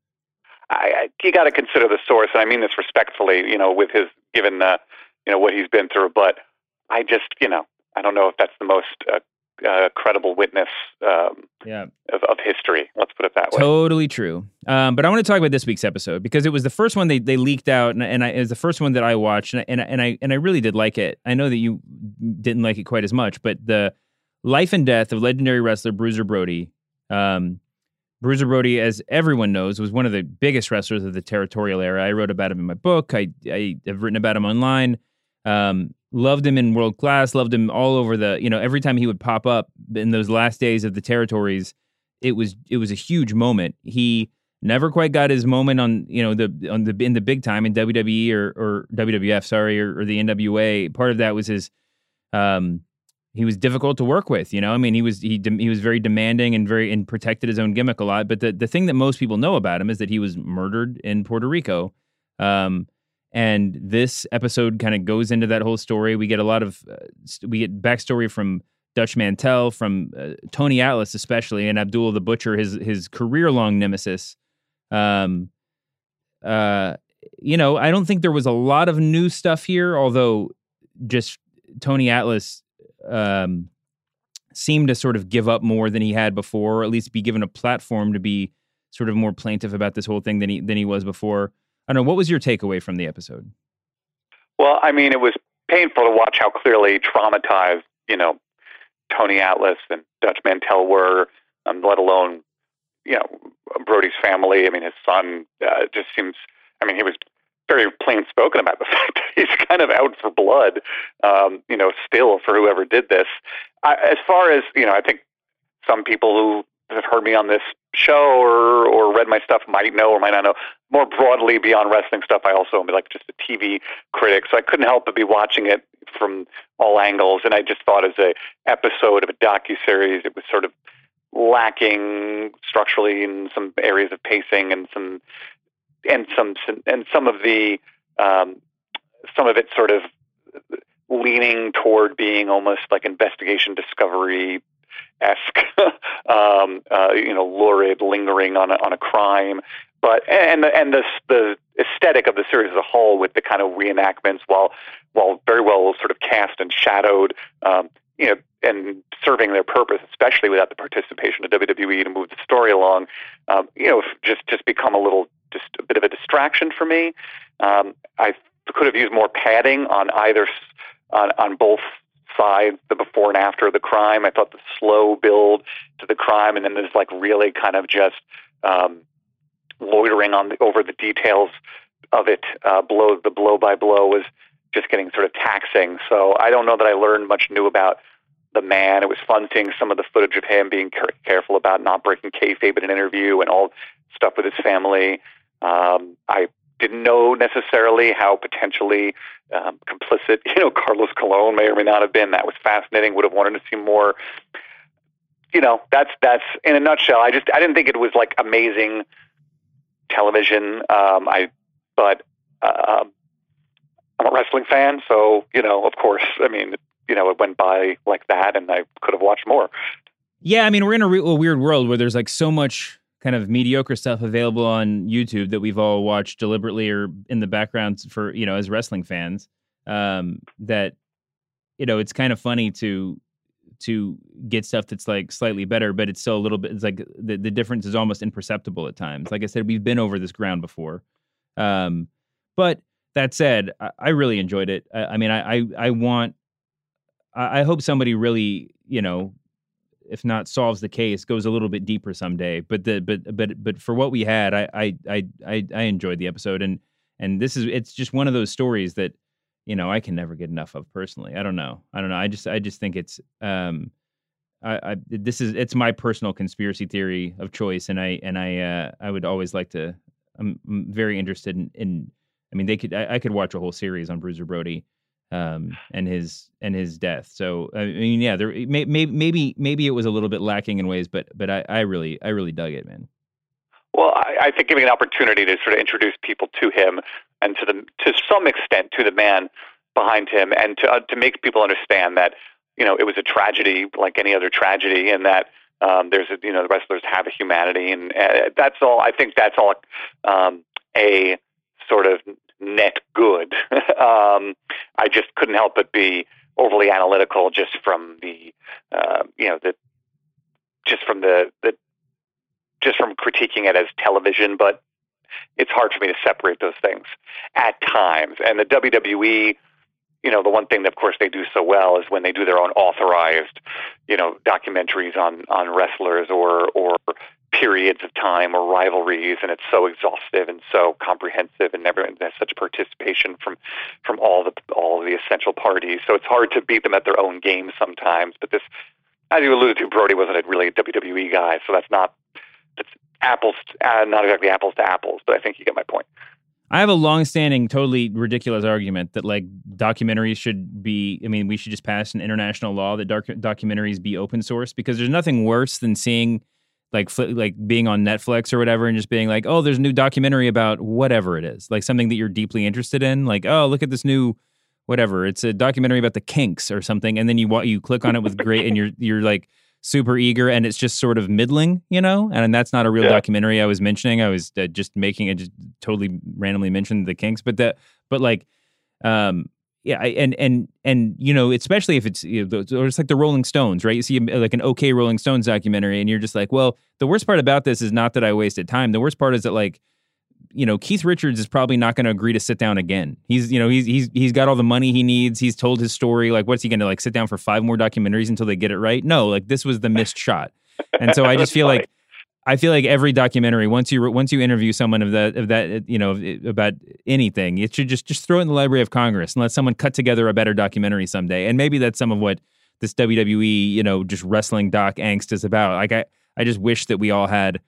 Speaker 16: I, I, you got to consider the source, and I mean this respectfully. You know, with his given the you know what he's been through, but I just you know I don't know if that's the most uh, uh, credible witness um,
Speaker 15: yeah.
Speaker 16: of, of, history. Let's put it that way.
Speaker 15: Totally true. Um, but I want to talk about this week's episode because it was the first one they, they leaked out, and, and I, it was the first one that I watched, and I, and I, and I and I really did like it. I know that you didn't like it quite as much, but the life and death of legendary wrestler Bruiser Brody. Um, Bruiser Brody, as everyone knows, was one of the biggest wrestlers of the territorial era. I wrote about him in my book. I, I have written about him online. Um, loved him in world class, loved him all over the, you know, every time he would pop up in those last days of the territories, it was it was a huge moment. He never quite got his moment on, you know, the on the in the big time in WWE or or WWF, sorry, or, or the NWA. Part of that was his um he was difficult to work with, you know. I mean, he was he he was very demanding and very and protected his own gimmick a lot. But the the thing that most people know about him is that he was murdered in Puerto Rico. Um, and this episode kind of goes into that whole story. We get a lot of uh, we get backstory from Dutch Mantell, from uh, Tony Atlas especially, and Abdul the Butcher, his his career long nemesis. Um, uh, you know, I don't think there was a lot of new stuff here, although just Tony Atlas um, seemed to sort of give up more than he had before, or at least be given a platform to be sort of more plaintive about this whole thing than he than he was before. I don't know. What was your takeaway from the episode?
Speaker 16: Well, I mean, it was painful to watch how clearly traumatized, you know, Tony Atlas and Dutch Mantell were, um, let alone, you know, Brody's family. I mean, his son uh, just seems, I mean, he was very plain spoken about the [laughs] fact that he's kind of out for blood, um, you know, still for whoever did this. I, as far as, you know, I think some people who have heard me on this show or or read my stuff might know or might not know more broadly beyond wrestling stuff. I also am like just a TV critic, so I couldn't help but be watching it from all angles. And I just thought as a episode of a docu series, it was sort of lacking structurally in some areas of pacing and some and some and some of the um, some of it sort of leaning toward being almost like investigation discovery esque, [laughs] um, uh, you know, lurid, lingering on a, on a crime. But and and the the aesthetic of the series as a whole, with the kind of reenactments, while while very well sort of cast and shadowed, um, you know, and serving their purpose, especially without the participation of WWE to move the story along, um, you know, just just become a little just a bit of a distraction for me. Um, I could have used more padding on either on on both side, the before and after of the crime. I thought the slow build to the crime, and then there's like really kind of just um, loitering on the, over the details of it. Uh, blow the blow by blow was just getting sort of taxing. So I don't know that I learned much new about the man. It was fun seeing some of the footage of him being care- careful about not breaking kayfabe in an interview and all stuff with his family. Um, I didn't know necessarily how potentially um, complicit, [laughs] you know, Carlos Colon may or may not have been. That was fascinating. Would have wanted to see more. You know, that's that's in a nutshell. I just I didn't think it was like amazing television. Um, I but uh, I'm a wrestling fan, so you know, of course, I mean, you know, it went by like that, and I could have watched more.
Speaker 15: Yeah, I mean, we're in a, re- a weird world where there's like so much kind of mediocre stuff available on YouTube that we've all watched deliberately or in the background for you know as wrestling fans. Um, that you know, it's kind of funny to to get stuff that's like slightly better, but it's still a little bit. It's like the the difference is almost imperceptible at times. Like I said, we've been over this ground before. Um, but that said, I, I really enjoyed it. I, I mean, I, I I want. I, I hope somebody really, you know, if not solves the case, goes a little bit deeper someday. But the but but but for what we had, I I I I, enjoyed the episode, and and this is it's just one of those stories that you know I can never get enough of personally. I don't know. I don't know. I just I just think it's um I, I this is it's my personal conspiracy theory of choice, and I and I uh, I would always like to. I'm, I'm very interested in, in. I mean, they could. I, I could watch a whole series on Bruiser Brody, um, and his and his death. So I mean, yeah, there may, may, maybe maybe it was a little bit lacking in ways, but but I, I really I really dug it, man.
Speaker 16: Well, I, I think giving an opportunity to sort of introduce people to him and to the to some extent to the man behind him, and to uh, to make people understand that you know it was a tragedy like any other tragedy, and that um, there's a, you know the wrestlers have a humanity, and uh, that's all. I think that's all um, a sort of net good. [laughs] um, I just couldn't help but be overly analytical just from the uh, you know the just from the the just from critiquing it as television, but it's hard for me to separate those things at times. And the WWE, you know, the one thing that of course they do so well is when they do their own authorized, you know, documentaries on on wrestlers or or periods of time or rivalries and it's so exhaustive and so comprehensive and everyone has such participation from from all the all the essential parties so it's hard to beat them at their own game sometimes but this as you alluded to Brody wasn't really a WWE guy so that's not it's apples, uh, not exactly apples to apples, but I think you get my point.
Speaker 15: I have a long-standing, totally ridiculous argument that like documentaries should be. I mean, we should just pass an international law that doc- documentaries be open source because there's nothing worse than seeing like like being on Netflix or whatever and just being like, oh, there's a new documentary about whatever it is, like something that you're deeply interested in. Like, oh, look at this new whatever. It's a documentary about the Kinks or something, and then you you click on it with great, and you're you're like super eager and it's just sort of middling, you know? And that's not a real yeah. documentary I was mentioning. I was uh, just making it just totally randomly mentioned the Kinks, but that but like um yeah, and and and you know, especially if it's you know, or it's like the Rolling Stones, right? You see uh, like an okay Rolling Stones documentary, and you're just like, well, the worst part about this is not that I wasted time. The worst part is that like you know, Keith Richards is probably not going to agree to sit down again. He's, you know, he's he's he's got all the money he needs. He's told his story. Like, what's he going to like sit down for five more documentaries until they get it right? No, like this was the missed shot. And so I [laughs] just feel like I feel like every documentary once you once you interview someone of that of that you know about anything, it should just just throw it in the Library of Congress and let someone cut together a better documentary someday. And maybe that's some of what this WWE, you know, just wrestling doc angst is about. Like I I just wish that we all had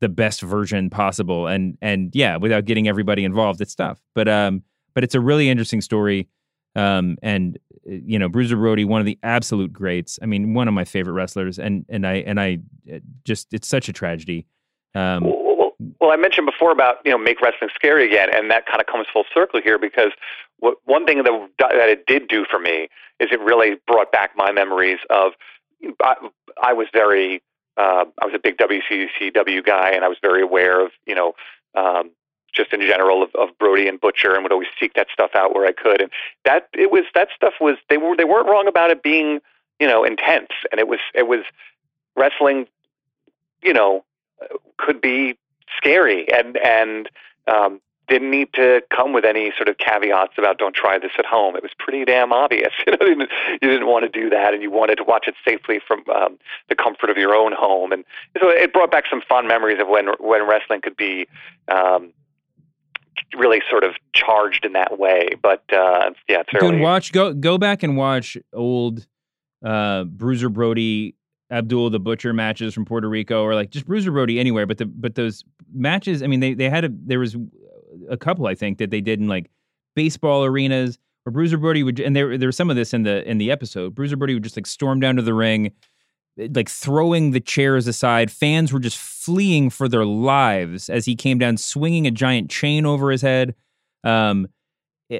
Speaker 15: the best version possible. And and yeah, without getting everybody involved, it's tough. But um, but it's a really interesting story. Um, and uh, you know, Bruiser Brody, one of the absolute greats. I mean, one of my favorite wrestlers. And and I and I uh, just it's such a tragedy. Um,
Speaker 16: well, well, I mentioned before about you know make wrestling scary again, and that kind of comes full circle here because what, one thing that that it did do for me is it really brought back my memories of I, I was very uh, I was a big WCCW guy, and I was very aware of you know um, just in general of, of Brody and Butcher, and would always seek that stuff out where I could. And that it was that stuff was they were they weren't wrong about it being you know intense, and it was it was wrestling, you know, could be scary and and um, didn't need to come with any sort of caveats about don't try this at home. It was pretty damn obvious. [laughs] You know, you didn't want to do that, and you wanted to watch it safely from um, the comfort of your own home. And so it brought back some fun memories of when when wrestling could be um, really sort of charged in that way. But uh, yeah, it's
Speaker 15: really... watch go go back and watch old uh, Bruiser Brody. Abdul the Butcher matches from Puerto Rico, or like just Bruiser Brody anywhere, but the but those matches. I mean, they they had a there was a couple I think that they did in like baseball arenas where Bruiser Brody would and there there was some of this in the in the episode. Bruiser Brody would just like storm down to the ring, like throwing the chairs aside. Fans were just fleeing for their lives as he came down, swinging a giant chain over his head. Um,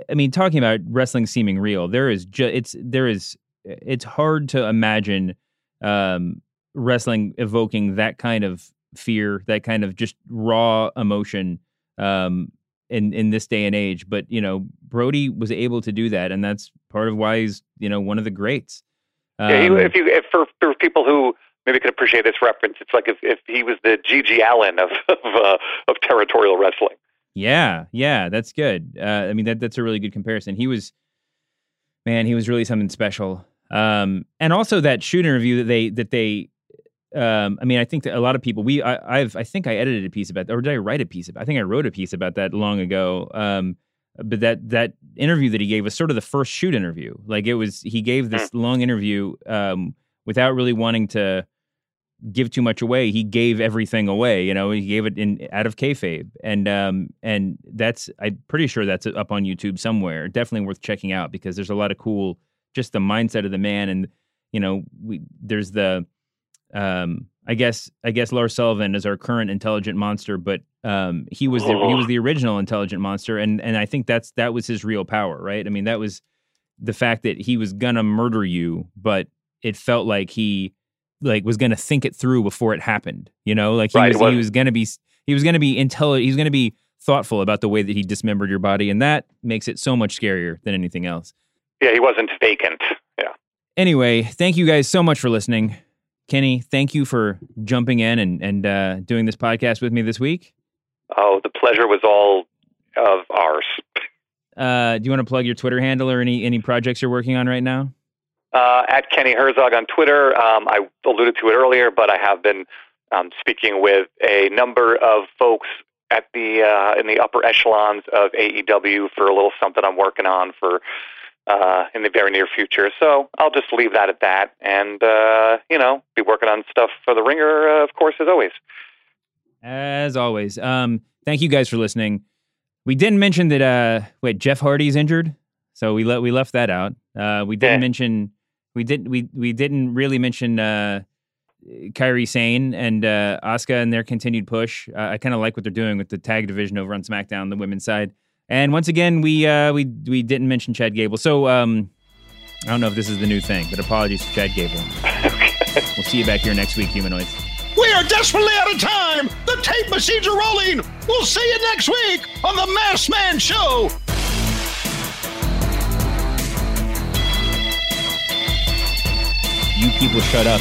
Speaker 15: I mean, talking about wrestling seeming real, there is just it's there is it's hard to imagine um, wrestling evoking that kind of fear, that kind of just raw emotion um, in in this day and age. But you know, Brody was able to do that, and that's part of why he's you know one of the greats.
Speaker 16: Um, yeah, if you if for for people who maybe could appreciate this reference, it's like if if he was the GG Allin of [laughs] of, uh, of territorial wrestling.
Speaker 15: Yeah, yeah, that's good. Uh, I mean, that that's a really good comparison. He was, man, he was really something special. Um, and also that shoot interview that they that they um, I mean, I think that a lot of people we I, have I think I edited a piece about or did I write a piece about? I think I wrote a piece about that long ago. Um, but that that interview that he gave was sort of the first shoot interview. Like it was he gave this hmm. long interview um, without really wanting to give too much away. He gave everything away. You know, he gave it in out of kayfabe, and um, and that's I'm pretty sure that's up on YouTube somewhere. Definitely worth checking out because there's a lot of cool just the mindset of the man, and you know, we there's the um, I guess I guess Lars Sullivan is our current intelligent monster, but um, he was the, he was the original intelligent monster, and and I think that's that was his real power, right? I mean, that was the fact that he was gonna murder you, but it felt like he like was gonna think it through before it happened. You know, like he right, was, was he was gonna be he was gonna be intelligent. He was gonna be thoughtful about the way that he dismembered your body, and that makes it so much scarier than anything else.
Speaker 16: Yeah, he wasn't vacant. Yeah.
Speaker 15: Anyway, thank you guys so much for listening. Kenny, thank you for jumping in and and uh, doing this podcast with me this week.
Speaker 16: Oh, the pleasure was all of ours.
Speaker 15: Uh, do you want to plug your Twitter handle or any any projects you're working on right now?
Speaker 16: Uh, at Kenny Herzog on Twitter. Um, I alluded to it earlier, but I have been um, speaking with a number of folks at the uh, in the upper echelons of AEW for a little something I'm working on for uh, in the very near future. So I'll just leave that at that, and uh, you know, be working on stuff for the Ringer, uh, of course, as always.
Speaker 15: As always, um, thank you guys for listening. We didn't mention that. Uh, wait, Jeff Hardy's injured, so we let we left that out. Uh, we didn't yeah. mention. We didn't. We we didn't really mention. Uh, Kairi Sane and uh, Asuka and their continued push. Uh, I kind of like what they're doing with the tag division over on SmackDown, the women's side. And once again, we uh, we we didn't mention Chad Gable. So um, I don't know if this is the new thing, but apologies to Chad Gable. [laughs] we'll see you back here next week, humanoids.
Speaker 3: We are desperately out of time. The tape machines are rolling. We'll see you next week on the Masked Man Show.
Speaker 15: You people shut up.